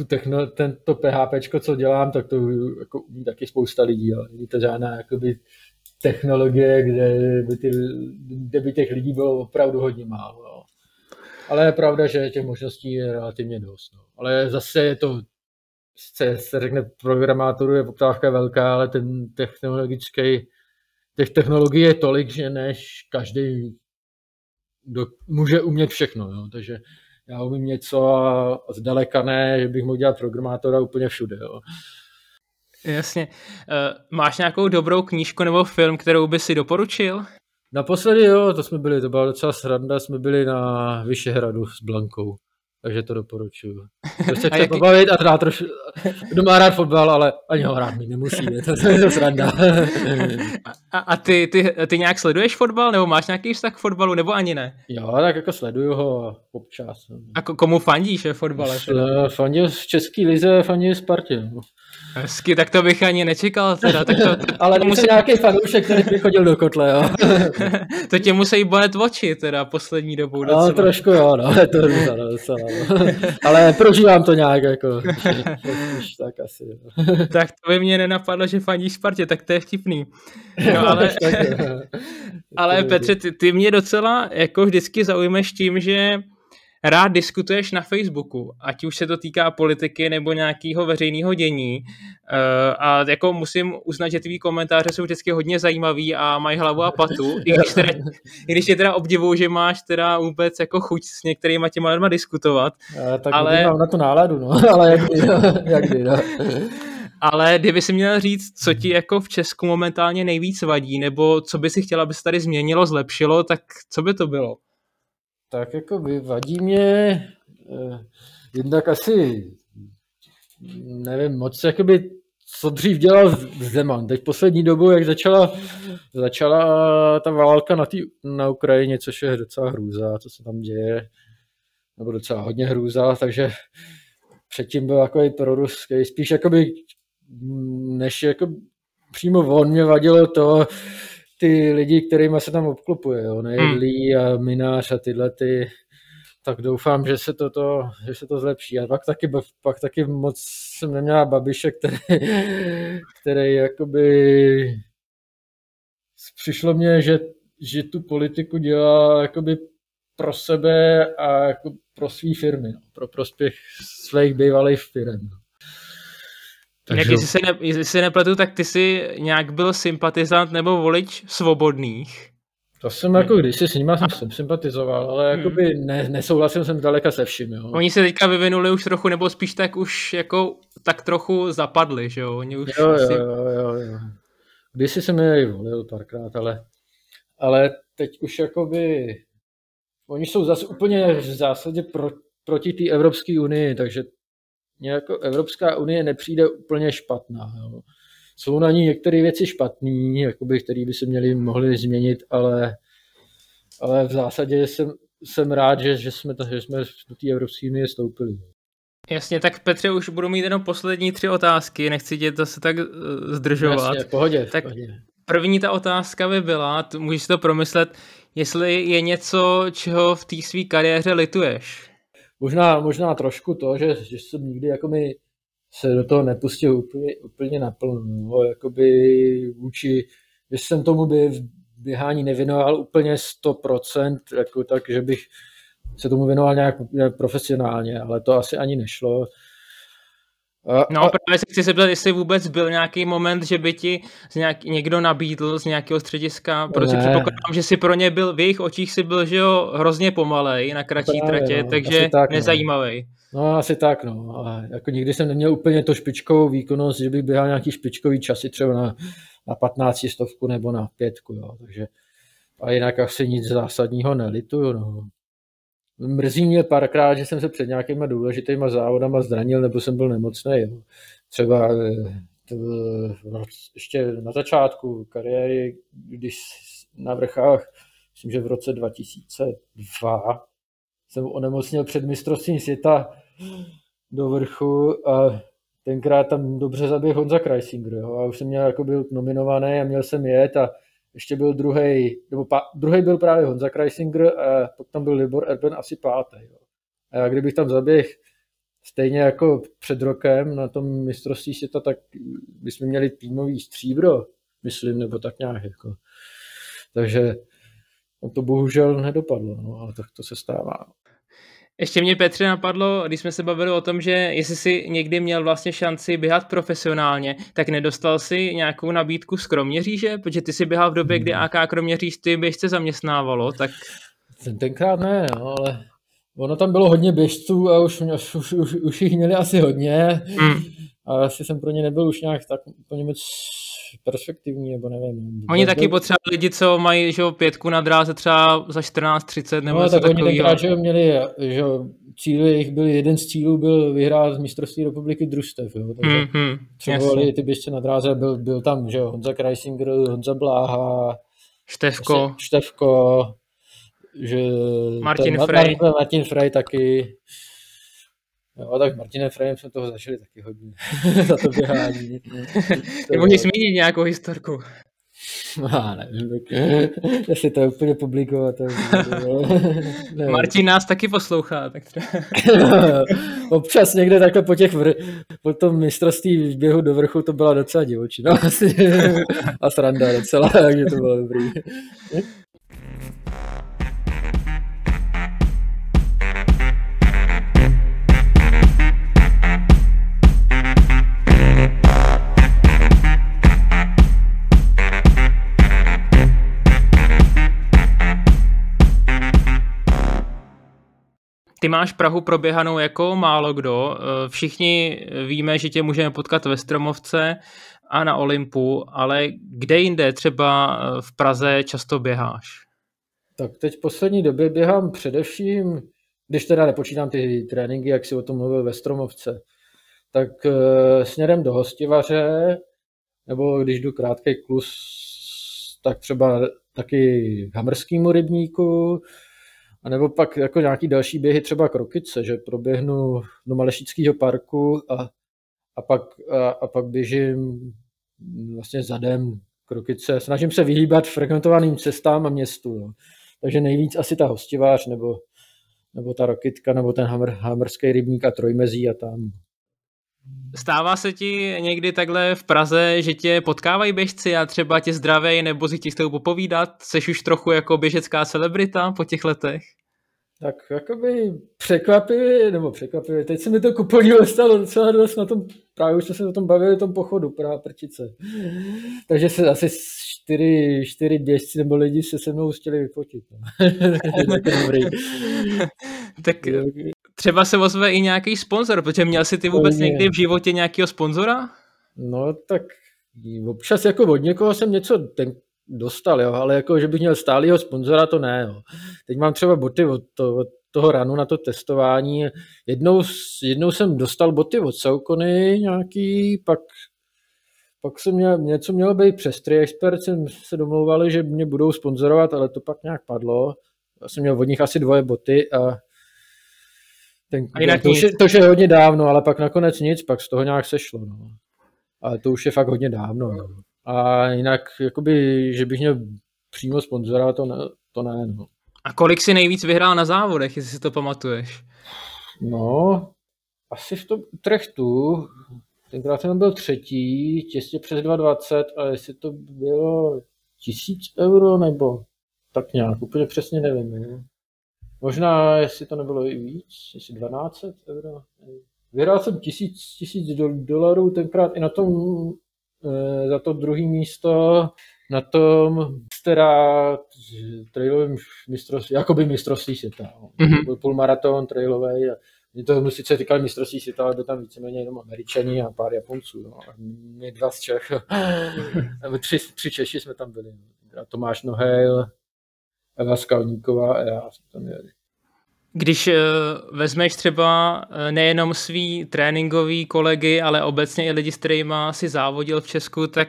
tu techno, tento PHP, co dělám, tak to jako umí taky spousta lidí. Ale Není to žádná jakoby, technologie, kde by, ty, kde by těch lidí bylo opravdu hodně málo. Jo. Ale je pravda, že těch možností je relativně dost. No. Ale zase je to, se, se řekne, programátorů je poptávka velká, ale ten technologický, těch technologií je tolik, že než každý do, může umět všechno. Jo. Takže já umím něco a zdaleka ne, že bych mohl dělat programátora úplně všude. Jo. Jasně. Uh, máš nějakou dobrou knížku nebo film, kterou by si doporučil? Naposledy jo, to jsme byli, to byla docela sranda, jsme byli na Vyšehradu s Blankou takže to doporučuju. Kdo se chce jaký... pobavit a hrát trošku, kdo má rád fotbal, ale ani ho rád mít nemusí, je to, to je to sranda. a, a ty, ty, ty nějak sleduješ fotbal, nebo máš nějaký vztah k fotbalu, nebo ani ne? Jo, tak jako sleduju ho občas. A komu fandíš ve fotbale? Fandil v České lize, fandil Spartě. Hezky, tak to bych ani nečekal teda. Tak to, to, Ale to musí... nějaký fanoušek, který by chodil do kotle, jo. to tě musí bolet oči teda poslední dobou docela. No, trošku jo, no, je to růza, no, docela, no. Ale prožívám to nějak, jako, tak asi. Jo. tak to by mě nenapadlo, že fandíš Spartě, tak to je vtipný. No, ale, ale Petře, ty, ty mě docela jako vždycky zaujmeš tím, že rád diskutuješ na Facebooku, ať už se to týká politiky nebo nějakého veřejného dění. Uh, a jako musím uznat, že tvý komentáře jsou vždycky hodně zajímavý a mají hlavu a patu, i když, teda, i když je teda obdivuju, že máš teda vůbec jako chuť s některýma těma lidma diskutovat. Uh, tak ale... mám na tu náladu, no, ale jak kdy, no, jak kdy, no. Ale kdyby si měl říct, co ti jako v Česku momentálně nejvíc vadí, nebo co by si chtěla, aby se tady změnilo, zlepšilo, tak co by to bylo? Tak jako vadí mě eh, jednak asi nevím moc, jakoby, co dřív dělal Zeman. Teď poslední dobu, jak začala, začala ta válka na, tý, na Ukrajině, což je docela hrůza, co se tam děje, nebo docela hodně hrůza, takže předtím byl jako i proruský, spíš jakoby, než jako přímo on mě vadilo to, ty lidi, kterými se tam obklopuje, jo, nejedlí hmm. a minář a tyhle ty, tak doufám, že se to, to, že se to zlepší. A pak taky, pak taky moc jsem neměla babiše, který, který jakoby přišlo mně, že, že tu politiku dělá jakoby pro sebe a jako pro své firmy, no, pro prospěch svých bývalých firm. No. Takže... jestli, se ne, jestli se nepletu, tak ty jsi nějak byl sympatizant nebo volič svobodných. To jsem jako když si s nima jsem, jsem sympatizoval, ale hmm. jakoby ne, nesouhlasil jsem zdaleka se vším. Jo. Oni se teďka vyvinuli už trochu, nebo spíš tak už jako tak trochu zapadli, že jo? Oni už jo, asi... jo, jo, jo, jo. Když jsem je volil párkrát, ale, ale teď už jakoby oni jsou zase úplně v zásadě pro, proti té Evropské unii, takže jako Evropská unie nepřijde úplně špatná. Jo. jsou na ní některé věci špatné, které by se měly mohly změnit, ale, ale v zásadě jsem, jsem rád, že, že, jsme, to, že jsme do té Evropské unie stoupili. Jasně, tak Petře, už budu mít jenom poslední tři otázky, nechci tě zase tak uh, zdržovat. Jasně, pohodě, tak pohodě. První ta otázka by byla, můžeš si to promyslet, jestli je něco, čeho v té své kariéře lituješ. Možná, možná trošku to, že, že jsem nikdy jako mi se do toho nepustil úplně, úplně naplno. No, jakoby vůči, že jsem tomu by běhání nevěnoval úplně 100%, jako tak, že bych se tomu věnoval nějak profesionálně, ale to asi ani nešlo. No, a... právě se chci zeptat, jestli vůbec byl nějaký moment, že by ti z nějak, někdo nabídl z nějakého střediska, protože ne. předpokládám, že si pro ně byl, v jejich očích si byl, že jo, hrozně pomalej na kratší právě, tratě, no, takže tak, nezajímavý. No. no, asi tak, no. A jako nikdy jsem neměl úplně to špičkovou výkonnost, že bych běhal nějaký špičkový časy třeba na, na 15 stovku nebo na pětku, jo. Takže a jinak asi nic zásadního nelituju, no. Mrzí mě párkrát, že jsem se před nějakýma důležitýma závodama zranil, nebo jsem byl nemocný. Třeba eh, to, ještě na začátku kariéry, když na vrchách, myslím, že v roce 2002 jsem onemocnil před mistrovstvím světa do vrchu a tenkrát tam dobře zaběhl Honza Kreisinger. Jo. A už jsem měl, jako byl nominovaný a měl jsem jet a ještě byl druhý, nebo druhý byl právě Honza Kreisinger a pak tam byl Libor Erben asi pátý. Jo. A já kdybych tam zaběh stejně jako před rokem na tom mistrovství světa, tak bychom měli týmový stříbro, myslím, nebo tak nějak. Jako. Takže no to bohužel nedopadlo, no, ale tak to se stává. Ještě mě Petře napadlo, když jsme se bavili o tom, že jestli si někdy měl vlastně šanci běhat profesionálně, tak nedostal si nějakou nabídku z Kroměříže, protože ty si běhal v době, kdy hmm. AK Kroměříž ty běžce zaměstnávalo, tak... Tenkrát ne, no, ale ono tam bylo hodně běžců a už, už, už, už jich měli asi hodně. Hmm. A asi jsem pro ně nebyl už nějak tak úplně moc perspektivní, nebo nevím. Oni taky potřebovali lidi, co mají že, pětku na dráze třeba za 14-30 nebo no, tak oni tenkrát, že měli, že cíly, jejich byl, jeden z cílů byl vyhrát z mistrovství republiky družstev, jo, takže mm-hmm, potřebovali ty běžce na dráze, byl, byl tam, že Honza Kreisinger, Honza Bláha, Števko, Števko, že Martin Frey. Martin Frey taky, Jo, tak Martinem Frejem jsme toho zažili taky hodně za to běhání. Ty můžeš zmínit nějakou historku. No, nevím, tak, jestli to je úplně publikovat. Martin nás taky poslouchá. Tak třeba. Občas někde takhle po těch vr... po tom mistrovství v běhu do vrchu to byla docela divočina a sranda docela, takže to bylo dobrý. Ty máš Prahu proběhanou jako málo kdo. Eh, všichni víme, že tě můžeme potkat ve Stromovce a na Olympu, ale kde jinde třeba eh, v Praze často běháš? Tak teď v poslední době běhám především, když teda nepočítám ty tréninky, jak si o tom mluvil ve Stromovce, tak e, směrem do Hostivaře, nebo když jdu krátký klus, tak třeba taky v Hamrskýmu rybníku, a nebo pak jako nějaký další běhy, třeba krokice, že proběhnu do Malešického parku a, a, pak, a, a pak běžím vlastně zadem krokice. Snažím se vyhýbat frekventovaným cestám a městu. No. Takže nejvíc asi ta hostivář, nebo, nebo ta rokitka, nebo ten hamr, hamrský rybník a trojmezí a tam. Stává se ti někdy takhle v Praze, že tě potkávají běžci a třeba tě zdravej nebo si ti tou popovídat? Seš už trochu jako běžecká celebrita po těch letech? Tak jakoby překvapivě, nebo překvapivě, teď se mi to kupodivu stalo docela dost na tom, právě už jsme se o tom bavili, o tom pochodu Praha Prčice. Takže se asi čtyři, čtyři běžci nebo lidi se se mnou chtěli vyfotit. No. tak třeba se ozve i nějaký sponzor, protože měl jsi ty vůbec Oni... někdy v životě nějakého sponzora? No tak občas jako od někoho jsem něco ten, dostal, jo, ale jako, že bych měl stálého sponzora, to ne. Jo. Teď mám třeba boty od, to, od toho ranu na to testování. Jednou, jednou jsem dostal boty od Saukony nějaký, pak, pak jsem měl, něco mělo být přes Tri Expert, jsem se domlouvali, že mě budou sponzorovat, ale to pak nějak padlo. Já jsem měl od nich asi dvoje boty a ten, A jinak to, už je, to už je hodně dávno, ale pak nakonec nic, pak z toho nějak sešlo. No. Ale to už je fakt hodně dávno. No. A jinak, jakoby, že bych měl přímo sponzora, to ne, to ne no. A kolik si nejvíc vyhrál na závodech, jestli si to pamatuješ? No, asi v tom Utrechtu, tenkrát jsem byl třetí, těsně přes 2,20 a jestli to bylo tisíc euro nebo tak nějak, úplně přesně nevím. Ne? Možná, jestli to nebylo i víc, jestli 12 euro. Vyhrál jsem tisíc, tisíc do, dolarů tenkrát i na tom, e, za to druhé místo, na tom, teda trailovém mistrovství, jakoby mistrovství světa. No. Mhm. Byl půlmaraton trailový a mě to sice říkali mistrovství světa, ale byl tam víceméně jenom američani a pár Japonců. No. A my dva z Čech, nebo tři, tři Češi jsme tam byli. A Tomáš Nohejl, Eva Skalníková a já jsme tam jeli. Když uh, vezmeš třeba uh, nejenom svý tréninkový kolegy, ale obecně i lidi, s kterými si závodil v Česku, tak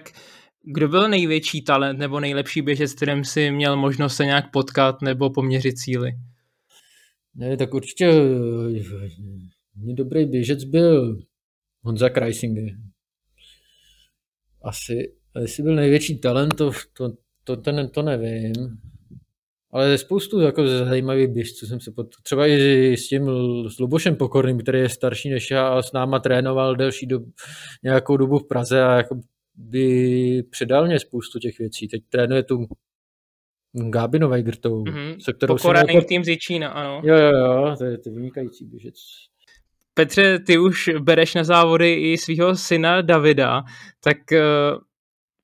kdo byl největší talent nebo nejlepší běžec, s kterým si měl možnost se nějak potkat nebo poměřit cíly? Ne, tak určitě eh, mě dobrý běžec byl Honza Kreisinger. Asi, jestli byl největší talent, to, to, to, to, to nevím. Ale spoustu jako zajímavých běžců jsem se pot... Třeba i s tím s Lubošem Pokorným, který je starší než já a s náma trénoval delší dob, nějakou dobu v Praze a jako by předal mě spoustu těch věcí. Teď trénuje tu Gábinu Weigertovou, Mhm. se kterou jsem Pokoraný jako... tým z Jičína, ano. Jo, jo, jo, to je, to je vynikající běžec. Petře, ty už bereš na závody i svého syna Davida, tak uh,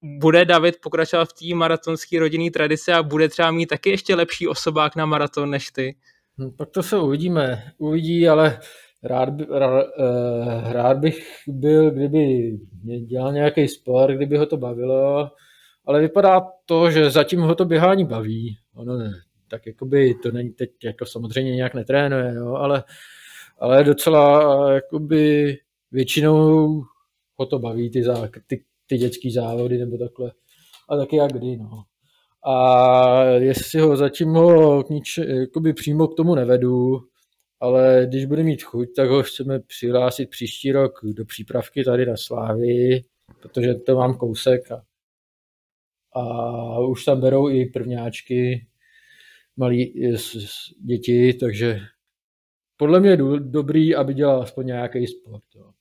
bude David pokračovat v té maratonské rodinné tradici a bude třeba mít taky ještě lepší osobák na maraton než ty. Hm, Tak to se uvidíme. Uvidí, ale rád, by, rád, uh, rád bych byl, kdyby mě dělal nějaký sport, kdyby ho to bavilo, ale vypadá to, že zatím ho to běhání baví. Ono ne, tak jakoby to není teď, jako samozřejmě nějak netrénuje, jo, ale, ale docela eh, jakoby většinou ho to baví, ty, zá, ty, ty dětský závody nebo takhle. A taky jak kdy, no. A jestli ho zatím ho k nič, jakoby přímo k tomu nevedu, ale když bude mít chuť, tak ho chceme přihlásit příští rok do přípravky tady na Slávy, protože to mám kousek a, a už tam berou i prvňáčky, malí s- děti, takže podle mě je dobrý, aby dělal aspoň nějaký sport. Jo.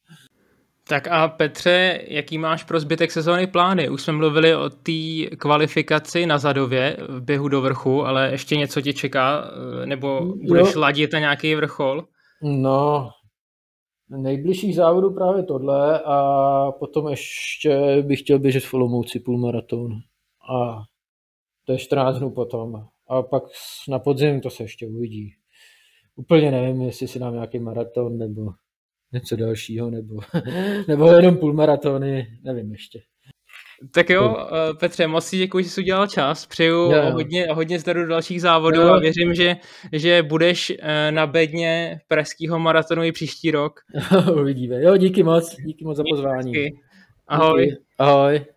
Tak a Petře, jaký máš pro zbytek sezóny plány? Už jsme mluvili o té kvalifikaci na Zadově v běhu do vrchu, ale ještě něco tě čeká? eh, Nebo budeš Jo. ladit na nějaký vrchol? No, nejbližších závodů právě tohle a potom ještě bych chtěl běžet v Olomouci půlmaraton. A to je 14 dnů potom. A pak na podzim to se ještě uvidí. Úplně nevím, jestli si dám nějaký maraton nebo něco dalšího, nebo, nebo jenom půlmaratony, nevím ještě. Tak jo, eh, Petře, moc si děkuji, že jsi udělal čas. Přeju Jo, jo. hodně, hodně zdaru do dalších závodů Jo. a věřím, že, že budeš eh, na bedně pražského maratonu i příští rok. Uvidíme. Jo, díky moc, díky moc za pozvání. Díky. Ahoj. Díky. Ahoj.